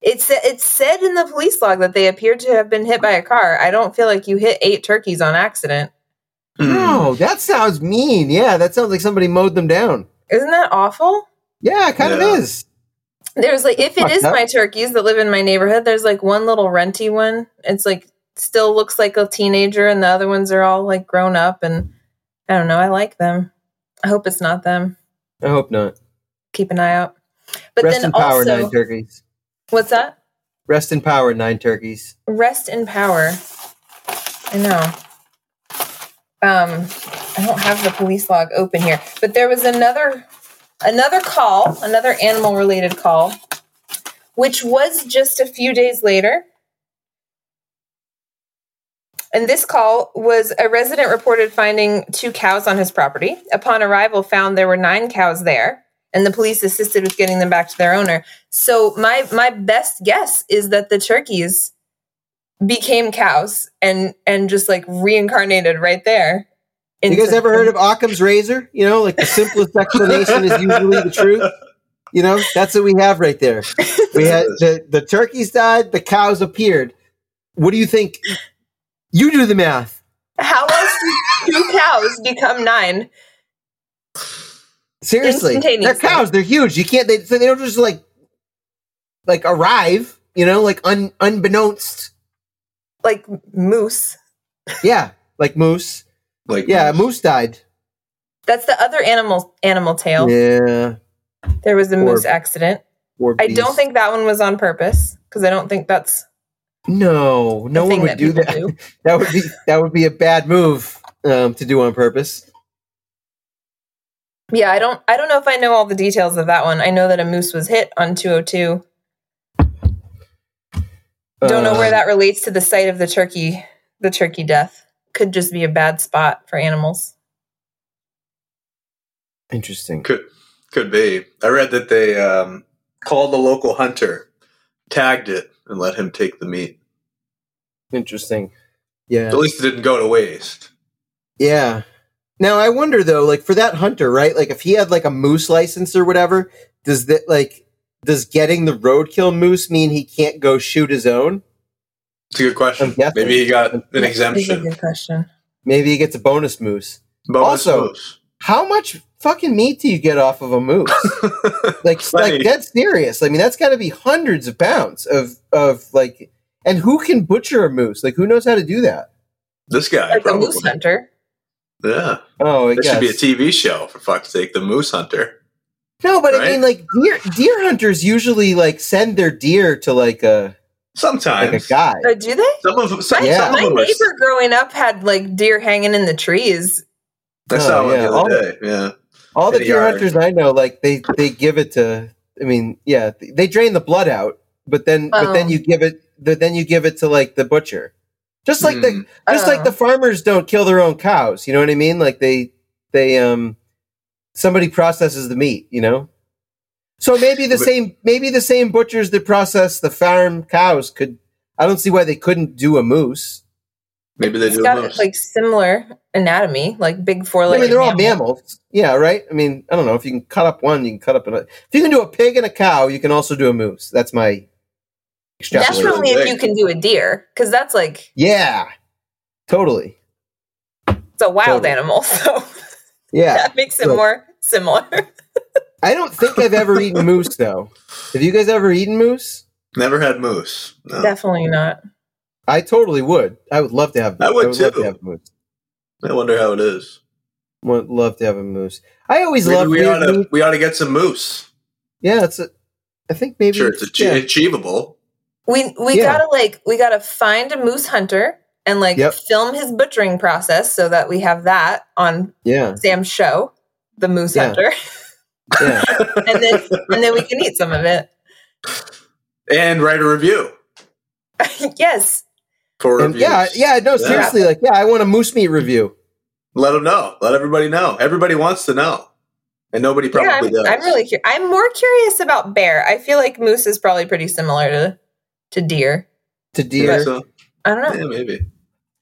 It's it's said in the police log that they appear to have been hit by a car. I don't feel like you hit eight turkeys on accident. Hmm. No, that sounds mean. Yeah, that sounds like somebody mowed them down. Isn't that awful? Yeah, it kind Yeah. of is. There's like if it Fucked is up. my turkeys that live in my neighborhood, there's like one little renty one. It's like still looks like a teenager, and the other ones are all like grown up. And I don't know. I like them. I hope it's not them. I hope not. Keep an eye out. But Rest then in power, also, nine turkeys. what's that? Rest in power, nine turkeys. Rest in power. I know. Um, I don't have the police log open here, but there was another another call, another animal related call, which was just a few days later. And this call was a resident reported finding two cows on his property. Upon arrival, found there were nine cows there, and the police assisted with getting them back to their owner. So my my best guess is that the turkeys became cows and and just like reincarnated right there. You guys ever heard of Occam's razor? You know, like the simplest explanation is usually the truth. You know, that's what we have right there. We had the, the turkeys died, the cows appeared. What do you think? You do the math. How else do two cows become nine? Seriously, they're cows. They're huge. You can't. They so they don't just like like arrive. You know, like un, unbeknownst. Like moose. Yeah, like moose. Like Yeah, a moose died. That's the other animal animal tale. Yeah. There was a Poor moose accident. I don't think that one was on purpose because I don't think that's No, no one would that do that. do. That would be that would be a bad move um, to do on purpose. Yeah, I don't I don't know if I know all the details of that one. I know that a moose was hit on 202. Don't know where Uh, that relates to the site of the turkey the turkey death. Could just be a bad spot for animals. Interesting. Could could be. I read that they um, called the local hunter tagged it and let him take the meat. Interesting. Yeah. At least it didn't go to waste. Yeah. Now I wonder though, like for that hunter, right? Like if he had like a moose license or whatever, does that like does getting the roadkill moose mean he can't go shoot his own? It's a good question. I'm. Maybe he got an That's a exemption. good question. Maybe he gets a bonus moose. Bonus Also- moose. How much fucking meat do you get off of a moose? like like that's serious. I mean, that's got to be hundreds of pounds of of like and who can butcher a moose? Like who knows how to do that? this guy, Like a moose hunter. Yeah. Oh, it should be a TV show, for fuck's sake. The Moose Hunter. no, but I mean like deer deer hunters usually like send their deer to like a Sometimes. like a guy. Oh, do they? Some of some, My, Yeah. some my of them are- neighbor growing up had like deer hanging in the trees. I saw Oh, one yeah. the other day. Yeah. All the deer yard. hunters I know, like they they give it to. I mean, yeah, they drain the blood out, but then but then Oh. you give it. the- Then you give it to like the butcher, just like the Mm. just like Oh. the farmers don't kill their own cows. You know what I mean? Like they they um somebody processes the meat. You know. So maybe the But- same maybe the same butchers that process the farm cows could. I don't see why they couldn't do a moose. Maybe they It's do got moose. like similar anatomy, like big four legs. I mean, they're all mammals. Yeah, right. I mean, I don't know if you can cut up one, you can cut up another. If you can do a pig and a cow, you can also do a moose. That's my. Definitely, if you can do a deer, because that's like Yeah, totally. it's a wild Totally. animal, so Yeah, that makes it Look. more similar. I don't think I've ever eaten moose though. Have you guys ever eaten moose? Never had moose. No. Definitely not. I totally would. I would love to have. I would love too. to have moose. I wonder how it is. Would love to have a moose. I always love we ought to we ought to get some moose. Yeah, it's a. I think maybe Sure, it's yeah. achievable. We we Yeah. gotta like we gotta find a moose hunter and like Yep. film his butchering process so that we have that on yeah, Sam's show, the moose Yeah. hunter, yeah. and then and then we can eat some of it. And write a review yes, for And reviews. yeah, yeah. No, seriously, like yeah, I want a moose meat review. Let them know. Let everybody know. Everybody wants to know, and nobody yeah. probably I'm, does. I'm really curious. I'm more curious about bear. I feel like moose is probably pretty similar to to deer. To deer, so, I don't know. yeah, maybe.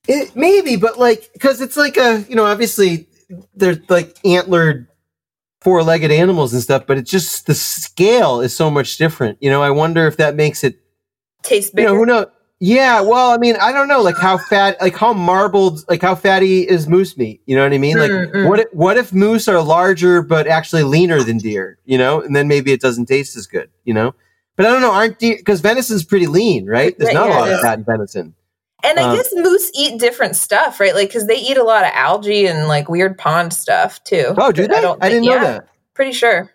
It maybe, but like because it's like a you know obviously they're like antlered four-legged animals and stuff, but it's just the scale is so much different. You know, I wonder if that makes it. Tastes You know, who knows? Yeah, well, I mean, I don't know, like how fat, like how marbled, like how fatty is moose meat? You know what I mean? Like, Mm, mm. what if, what if moose are larger but actually leaner than deer? You know, and then maybe it doesn't taste as good. You know, but I don't know. Aren't deer because venison's pretty lean, right? There's not a lot it of fat in venison. And I Um, guess moose eat different stuff, right? Like because they eat a lot of algae and like weird pond stuff too. Oh, do they? I, don't didn't think- know yeah, that. Pretty sure.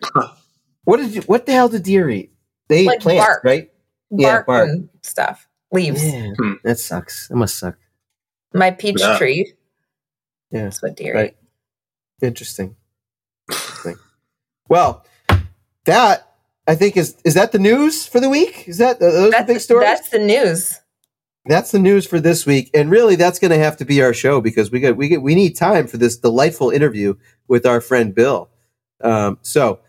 What did you, what the hell did deer eat? They eat plants, bark. right? Yeah, Bark, bark. and stuff. Leaves. Yeah, Hmm. that sucks. That must suck. My peach Yeah. tree. Yeah, That's what deer right. eat. Interesting. Interesting. well, that I think is is that the news for the week? Is that are those That's, the big stories? that's the news. that's the news for this week, and really, that's going to have to be our show because we got we get we need time for this delightful interview with our friend Bill. Um, so,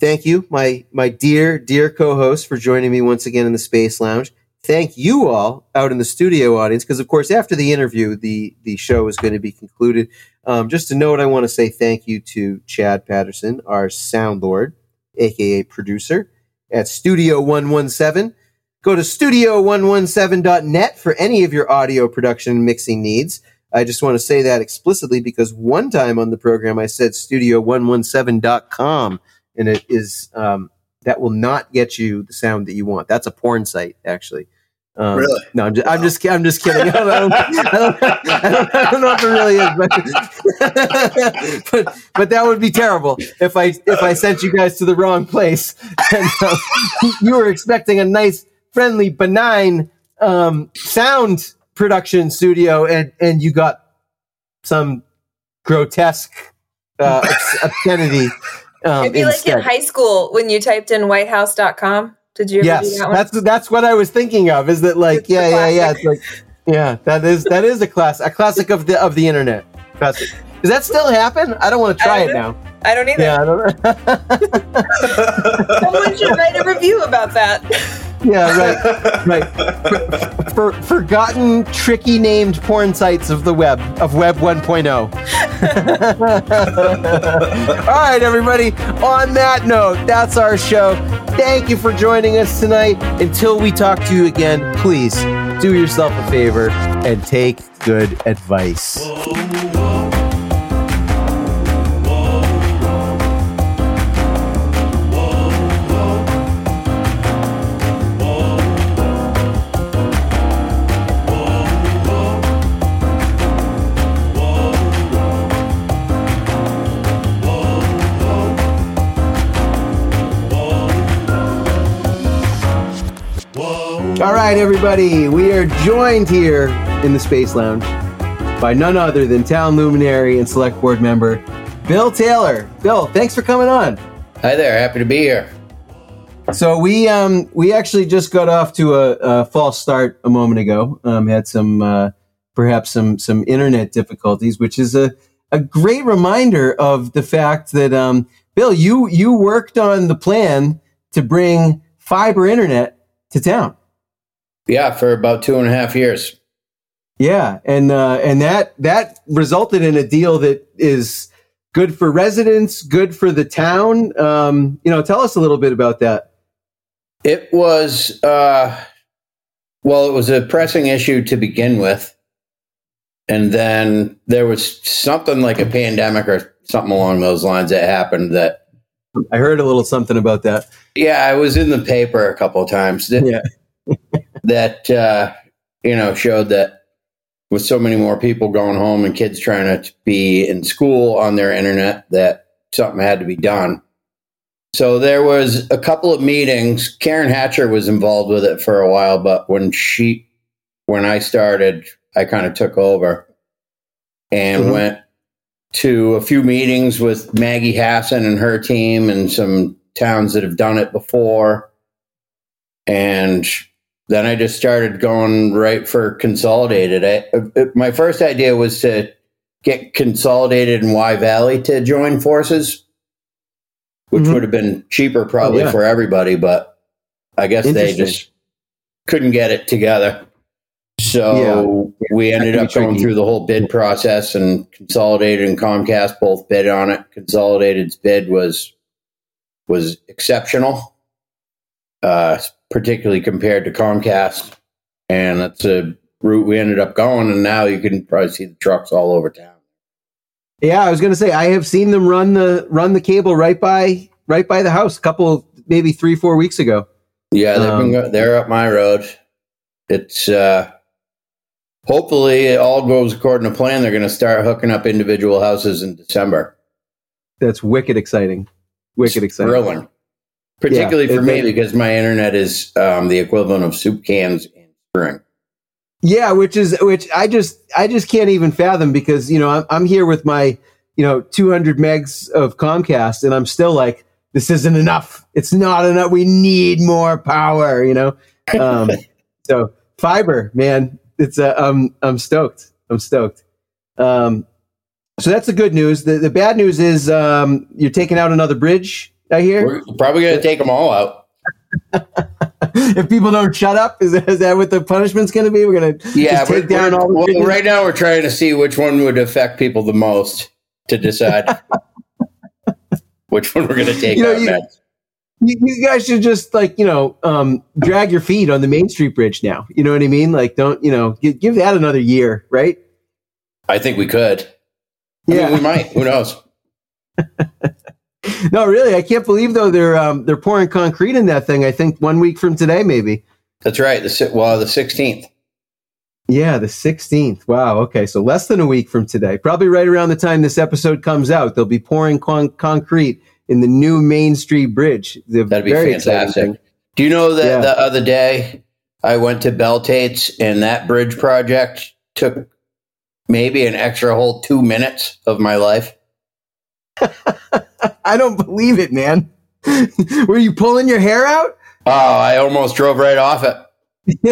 thank you, my my dear dear co-host, for joining me once again in the Space Lounge. Thank you all out in the studio audience because, of course, after the interview, the the show is going to be concluded. Um, just to note, I want to say thank you to Chad Patterson, our sound lord, aka producer, at Studio One One Seven. Go to studio117.net for any of your audio production and mixing needs. I just want to say that explicitly because one time on the program I said studio117.com and it is um, that will not get you the sound that you want. That's a porn site, actually. Um, Really? No, I'm just, I'm just, I'm just kidding. I don't, I don't, I don't, I don't, know if it really is, but, but, but that would be terrible if I, if I sent you guys to the wrong place and uh, you were expecting a nice, friendly, benign um, sound production studio, and and you got some grotesque uh, obscenity. Um, It'd be like in high school when you typed in whitehouse.com. Did you ever do yes, that one? that's that's what I was thinking of. Is that like It's yeah, yeah, yeah? It's like yeah, that is that is a class a classic of the of the internet. Classic. Does that still happen? I don't want to try it now. I don't either. Yeah, I don't. Someone should write a review about that. Yeah, right, right. For, for, forgotten, tricky named porn sites of the web, of Web 1.0. All right, everybody. On that note, that's our show. Thank you for joining us tonight. Until we talk to you again, please do yourself a favor and take good advice. All right, everybody, we are joined here in the Space Lounge by none other than town luminary and select board member Bill Taylor. Bill, thanks for coming on. Hi there, happy to be here. So we um we actually just got off to a, a false start a moment ago. Um, had some uh, perhaps some some internet difficulties, which is a a great reminder of the fact that um, Bill, you you worked on the plan to bring fiber internet to town. Yeah, for about two and a half years. Yeah, and uh, and that that resulted in a deal that is good for residents, good for the town. Um, you know, tell us a little bit about that. It was uh, well, it was a pressing issue to begin with, and then there was something like a pandemic or something along those lines that happened that I heard a little something about that. Yeah, I was in the paper a couple of times. Yeah. that uh, you know showed that with so many more people going home and kids trying to be in school on their internet, that something had to be done. So there was a couple of meetings. Karen Hatcher was involved with it for a while, but when she, when I started, I kind of took over and mm-hmm. went to a few meetings with Maggie Hassan and her team and some towns that have done it before. And then I just started going right for consolidated. I, uh, my first idea was to get consolidated in Y Valley to join forces, which mm-hmm. would have been cheaper probably oh, yeah. for everybody, but I guess they just couldn't get it together. So yeah. we ended up going through the whole bid process and Consolidated and Comcast both bid on it. Consolidated's bid was was exceptional. Uh, particularly compared to Comcast. And that's a route we ended up going. And now you can probably see the trucks all over town. Yeah, I was going to say I have seen them run the run the cable right by right by the house. A couple, maybe three, four weeks ago. Yeah, they've um, been they're up my road. It's uh, hopefully it all goes according to plan. They're going to start hooking up individual houses in December. That's wicked exciting. Wicked it's exciting. Thrilling particularly yeah, for me because my internet is um, the equivalent of soup cans in spring. Yeah, which is which I just I just can't even fathom because you know I'm, I'm here with my you know 200 megs of Comcast and I'm still like this isn't enough. It's not enough. We need more power. You know, um, so fiber, man, it's uh, I'm I'm stoked. I'm stoked. Um, so that's the good news. The the bad news is um, you're taking out another bridge I hear. We're probably going to take them all out. if people don't shut up, is that, is that what the punishment's going to be? We're going to yeah, take down all. Well, right now, we're trying to see which one would affect people the most to decide which one we're going to take you know, you, you, you, guys should just like you know um, drag your feet on the Main Street Bridge now. You know what I mean? Like, don't you know? Give, give that another year, right? I think we could. I yeah, mean, we might. Who knows? no, really, I can't believe though they're um, they're pouring concrete in that thing. I think one week from today, maybe. That's right. The well, the sixteenth. Yeah, the sixteenth. Wow. Okay, so less than a week from today, probably right around the time this episode comes out, they'll be pouring con- concrete in the new Main Street Bridge. The That'd be fantastic. Do you know that yeah. the other day I went to Tate's and that bridge project took maybe an extra whole two minutes of my life. I don't believe it, man. Were you pulling your hair out? Oh, I almost drove right off it.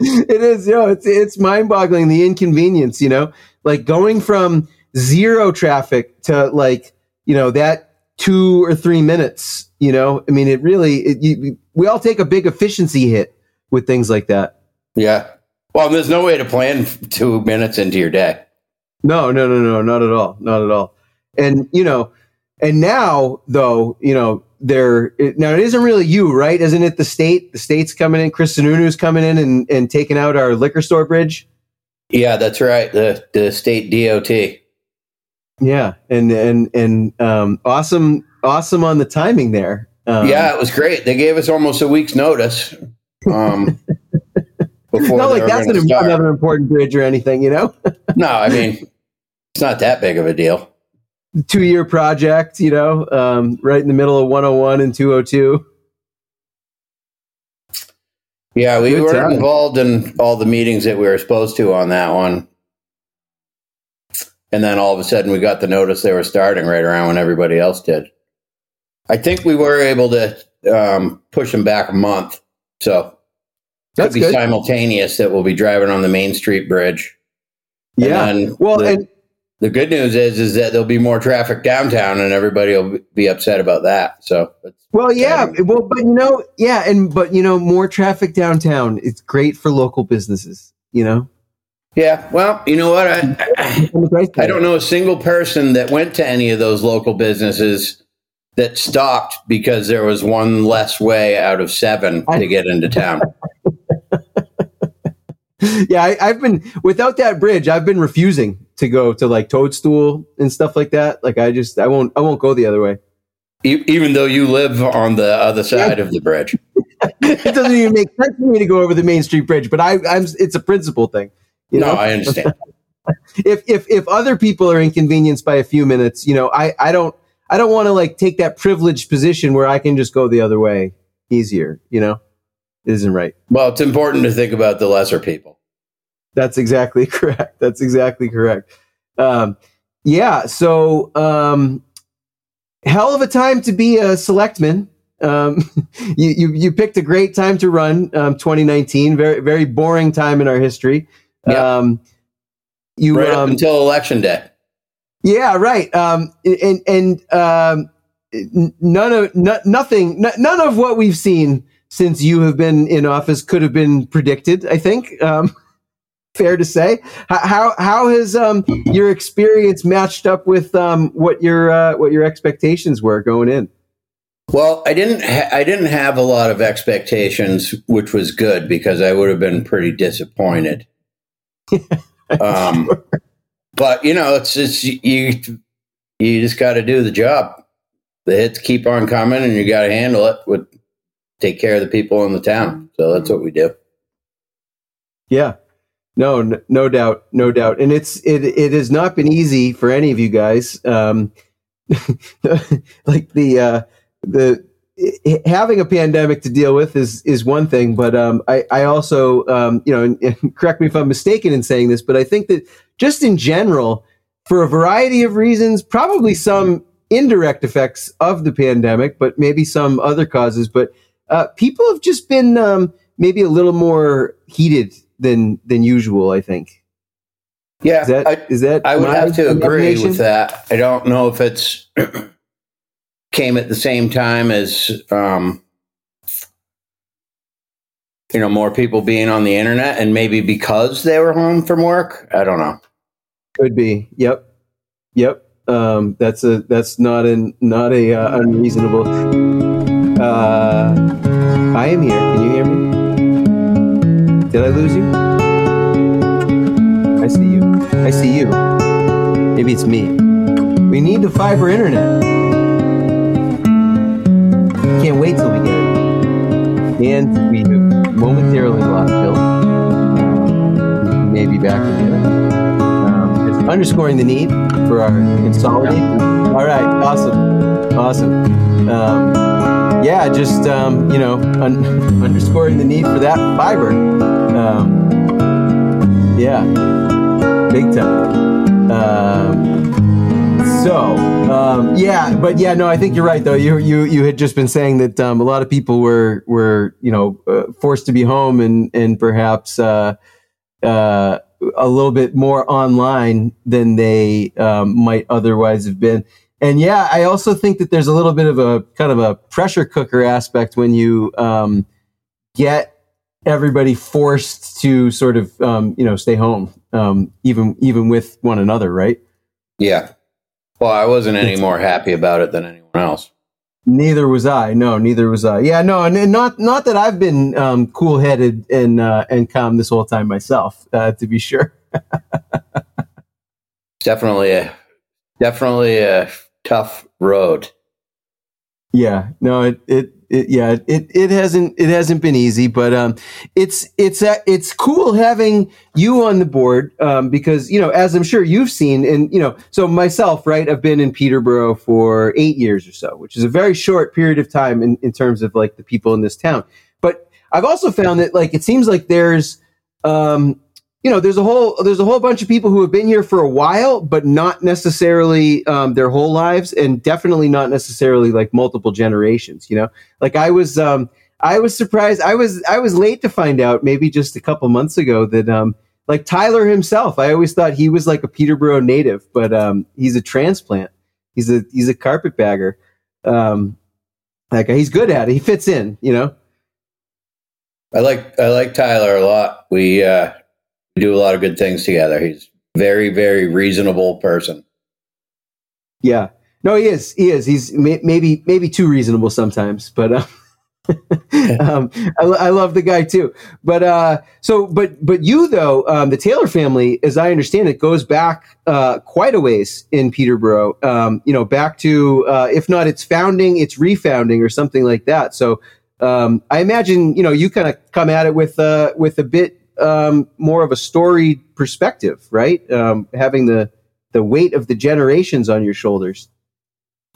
it is, you know, it's it's mind-boggling the inconvenience, you know, like going from zero traffic to like, you know, that two or three minutes. You know, I mean, it really, it, you, we all take a big efficiency hit with things like that. Yeah. Well, there's no way to plan two minutes into your day. No, no, no, no, not at all, not at all. And you know, and now though, you know, there now it isn't really you, right? Isn't it the state? The state's coming in. Chris Sununu's coming in and, and taking out our liquor store bridge. Yeah, that's right. The the state DOT. Yeah, and and and um, awesome, awesome on the timing there. Um, yeah, it was great. They gave us almost a week's notice. Um, before not like that's an, another important bridge or anything, you know. no, I mean it's not that big of a deal. Two year project, you know, um, right in the middle of 101 and 202. Yeah, we Good weren't time. involved in all the meetings that we were supposed to on that one. And then all of a sudden we got the notice they were starting right around when everybody else did. I think we were able to um, push them back a month. So that's could be good. simultaneous that we'll be driving on the Main Street Bridge. Yeah. well, the, and the good news is is that there'll be more traffic downtown, and everybody will be upset about that. So, well, yeah, well, but you know, yeah, and but you know, more traffic downtown. It's great for local businesses. You know. Yeah, well, you know what? I, I, I don't know a single person that went to any of those local businesses that stopped because there was one less way out of seven to get into town. yeah, I, have been without that bridge. I've been refusing to go to like Toadstool and stuff like that. Like I just I won't I won't go the other way. Even though you live on the other side yeah. of the bridge, it doesn't even make sense for me to go over the Main Street Bridge. But I, I'm it's a principle thing. You know? No, I understand. if if if other people are inconvenienced by a few minutes, you know, I I don't I don't want to like take that privileged position where I can just go the other way easier. You know isn't right. Well, it's important to think about the lesser people. That's exactly correct. That's exactly correct. Um, yeah. So, um, hell of a time to be a selectman. Um, you, you, you picked a great time to run, um, 2019. Very, very boring time in our history. Yeah. Um, you, right um, until election day. Yeah. Right. Um, and, and, um, none of, no, nothing, none of what we've seen since you have been in office could have been predicted. I think. Um, fair to say. How how has um, your experience matched up with um, what your uh, what your expectations were going in? Well, I didn't ha- I didn't have a lot of expectations, which was good because I would have been pretty disappointed. um. But you know, it's just you you just got to do the job. The hits keep on coming, and you got to handle it with take care of the people in the town. So that's what we do. Yeah. No, no, no doubt, no doubt, and it's it. It has not been easy for any of you guys. Um, like the uh, the having a pandemic to deal with is is one thing, but um, I I also um, you know, and, and correct me if I'm mistaken in saying this, but I think that just in general, for a variety of reasons, probably some indirect effects of the pandemic, but maybe some other causes, but uh, people have just been um, maybe a little more heated than than usual. I think. Yeah, is that, I, is that I would have to agree with that. I don't know if it's came at the same time as um, you know more people being on the internet, and maybe because they were home from work. I don't know. Could be. Yep. Yep. Um, that's a that's not an not a uh, unreasonable. Uh, I am here. Can you hear me? Did I lose you? I see you. I see you. Maybe it's me. We need the fiber internet. Can't wait till we get it. And we have momentarily lost Bill. Maybe back again. Um, underscoring the need for our consolidation. All right, awesome, awesome. Um, yeah, just um, you know, un- underscoring the need for that fiber. Um, yeah, big time. Um, so um, yeah, but yeah, no, I think you're right though. You you you had just been saying that um, a lot of people were were you know uh, forced to be home and and perhaps uh, uh, a little bit more online than they um, might otherwise have been. And yeah, I also think that there's a little bit of a kind of a pressure cooker aspect when you um, get everybody forced to sort of um, you know stay home, um, even even with one another, right? Yeah. Well, I wasn't any more happy about it than anyone else. Neither was I. No, neither was I. Yeah, no, and, and not not that I've been um, cool headed and uh, and calm this whole time myself, uh, to be sure. definitely a definitely a tough road. Yeah, no, it, it, it yeah, it, it hasn't, it hasn't been easy, but, um, it's, it's, uh, it's cool having you on the board, um, because, you know, as I'm sure you've seen and, you know, so myself, right, I've been in Peterborough for eight years or so, which is a very short period of time in, in terms of like the people in this town. But I've also found that like, it seems like there's, um, you know, there's a whole there's a whole bunch of people who have been here for a while, but not necessarily um, their whole lives, and definitely not necessarily like multiple generations. You know, like I was um, I was surprised. I was I was late to find out, maybe just a couple months ago, that um, like Tyler himself. I always thought he was like a Peterborough native, but um, he's a transplant. He's a he's a carpetbagger. Um, like he's good at it. He fits in. You know. I like I like Tyler a lot. We uh, do a lot of good things together. He's a very, very reasonable person. Yeah. No, he is. He is. He's may- maybe maybe too reasonable sometimes, but uh, um, I, I, love the guy too. But uh, so, but but you though, um, the Taylor family, as I understand it, goes back uh, quite a ways in Peterborough. Um, you know, back to uh, if not its founding, its refounding or something like that. So um, I imagine you know you kind of come at it with uh, with a bit um, more of a storied perspective, right? Um, having the the weight of the generations on your shoulders.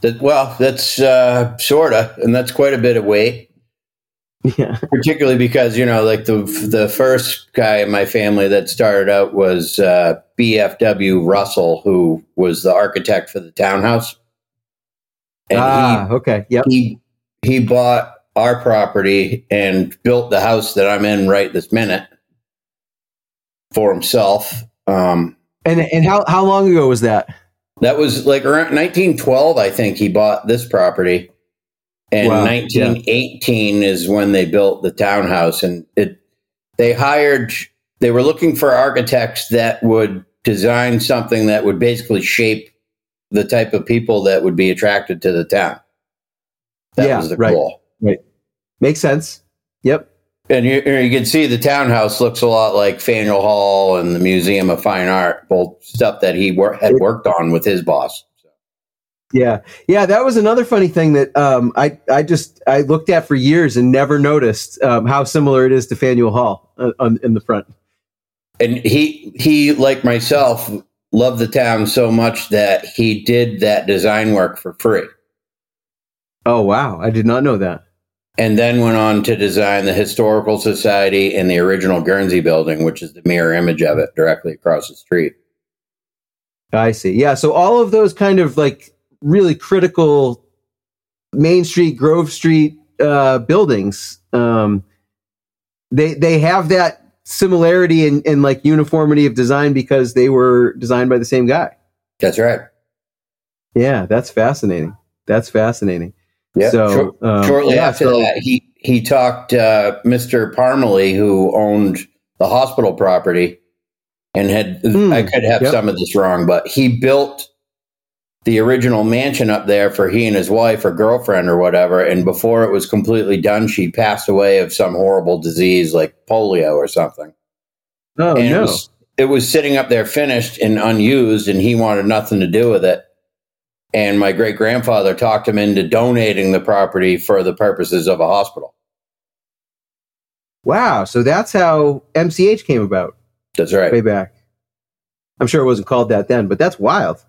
That, well, that's uh, sorta, and that's quite a bit of weight. Yeah, particularly because you know, like the the first guy in my family that started out was uh, BFW Russell, who was the architect for the townhouse. And ah, he, okay, yep. He he bought our property and built the house that I'm in right this minute for himself. Um, and and how how long ago was that? That was like around 1912, I think he bought this property. And wow, 1918 yeah. is when they built the townhouse, and it they hired they were looking for architects that would design something that would basically shape the type of people that would be attracted to the town. That yeah, was the right, goal. Right. Makes sense. Yep. And you, you, can see the townhouse looks a lot like Faneuil Hall and the Museum of Fine Art, both stuff that he wor- had worked on with his boss. Yeah, yeah, that was another funny thing that um, I I just I looked at for years and never noticed um, how similar it is to Faneuil Hall uh, on, in the front. And he he like myself loved the town so much that he did that design work for free. Oh wow, I did not know that and then went on to design the Historical Society and the original Guernsey building, which is the mirror image of it directly across the street. I see. Yeah. So all of those kind of like really critical Main Street, Grove Street uh, buildings, um, they they have that similarity and, and like uniformity of design because they were designed by the same guy. That's right. Yeah, that's fascinating. That's fascinating. Yeah. So um, shortly yeah, after so, that, he he talked uh, Mr. Parmalee, who owned the hospital property, and had mm, I could have yep. some of this wrong, but he built the original mansion up there for he and his wife or girlfriend or whatever. And before it was completely done, she passed away of some horrible disease like polio or something. Oh and no! It was, it was sitting up there finished and unused, and he wanted nothing to do with it and my great grandfather talked him into donating the property for the purposes of a hospital. Wow. So that's how MCH came about. That's right. Way back. I'm sure it wasn't called that then, but that's wild.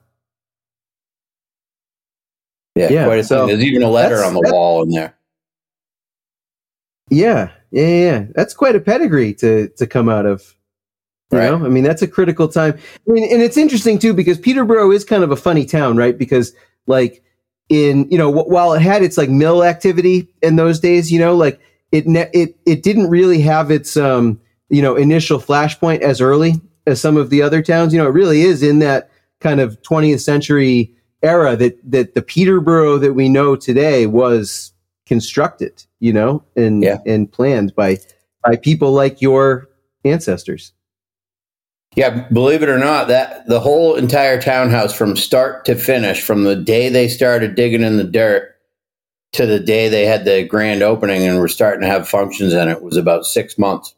Yeah, yeah quite a so thing. There's even a letter on the wall in there. Yeah, yeah, yeah. That's quite a pedigree to to come out of. You right. know, I mean, that's a critical time. I mean, and it's interesting too because Peterborough is kind of a funny town, right? Because like in you know while it had its like mill activity in those days, you know, like it ne- it it didn't really have its um you know initial flashpoint as early as some of the other towns. You know, it really is in that kind of 20th century era that that the Peterborough that we know today was constructed, you know, and Yeah. and planned by by people like your ancestors. Yeah, believe it or not, that the whole entire townhouse from start to finish, from the day they started digging in the dirt to the day they had the grand opening and were starting to have functions in it, was about six months.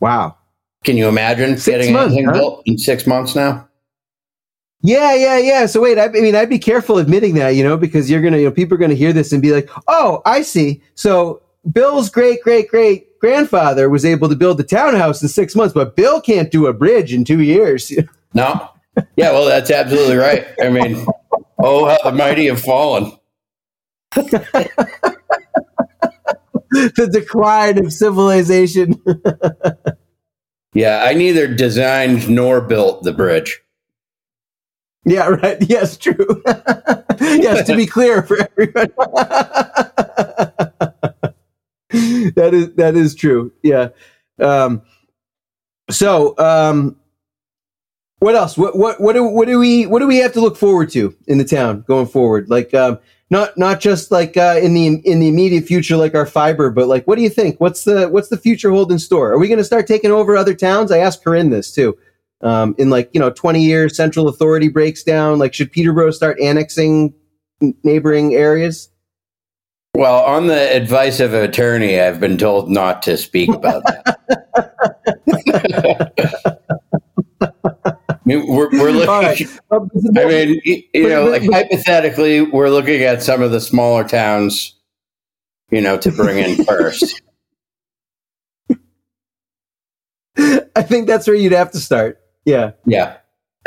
Wow. Can you imagine Six getting months, anything huh? built in six months now? Yeah, yeah, yeah. So wait, I, I mean, I'd be careful admitting that, you know, because you're gonna, you know, people are gonna hear this and be like, "Oh, I see." So Bill's great, great, great grandfather was able to build the townhouse in six months, but Bill can't do a bridge in two years. No. Yeah, well, that's absolutely right. I mean, oh, how the mighty have fallen. the decline of civilization. Yeah, I neither designed nor built the bridge. yeah, right. Yes, true. yes, to be clear for everyone. that is that is true. Yeah. Um, so, um, what else? What what what do what do we what do we have to look forward to in the town going forward? Like, um, not not just like uh, in the in the immediate future, like our fiber, but like, what do you think? What's the what's the future hold in store? Are we going to start taking over other towns? I asked Corinne this too. Um, in like you know, twenty years, central authority breaks down. Like, should Peterborough start annexing neighboring areas? Well, on the advice of an attorney, I've been told not to speak about that. I mean, we're, we're looking. Right. I mean, you know, like hypothetically, we're looking at some of the smaller towns, you know, to bring in first. I think that's where you'd have to start. Yeah. Yeah.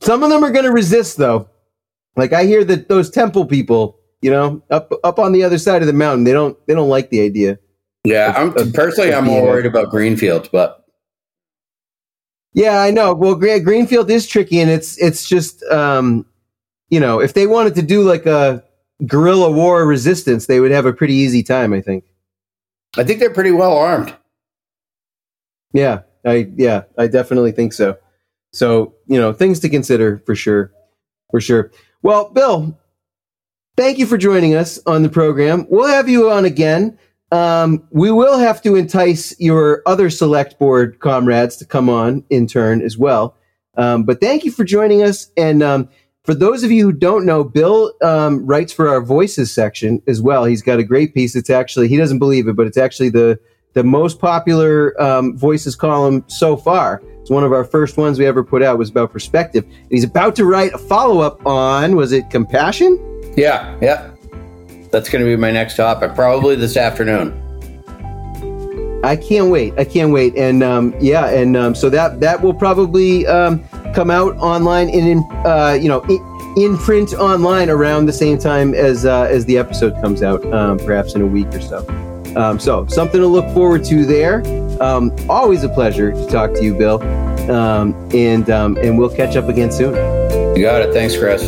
Some of them are going to resist, though. Like I hear that those temple people, you know, up up on the other side of the mountain, they don't they don't like the idea. Yeah. I'm Of- personally, I'm more worried about Greenfield, but Yeah, I know. Well, Greenfield is tricky, and it's it's just um, you know, if they wanted to do like a guerrilla war resistance, they would have a pretty easy time. I think. I think they're pretty well armed. Yeah, I yeah, I definitely think so. So you know, things to consider for sure, for sure. Well, Bill, thank you for joining us on the program. We'll have you on again. Um, we will have to entice your other select board comrades to come on in turn as well. Um, but thank you for joining us. And um, for those of you who don't know, Bill um, writes for our voices section as well. He's got a great piece. It's actually he doesn't believe it, but it's actually the the most popular um, voices column so far. It's one of our first ones we ever put out. was about perspective. And he's about to write a follow up on was it compassion? Yeah. Yeah. That's going to be my next topic, probably this afternoon. I can't wait. I can't wait. And um, yeah, and um, so that that will probably um, come out online in, in uh, you know in, in print online around the same time as uh, as the episode comes out, um, perhaps in a week or so. Um, so something to look forward to there. Um, always a pleasure to talk to you, Bill. Um, and um, and we'll catch up again soon. You got it. Thanks, Chris.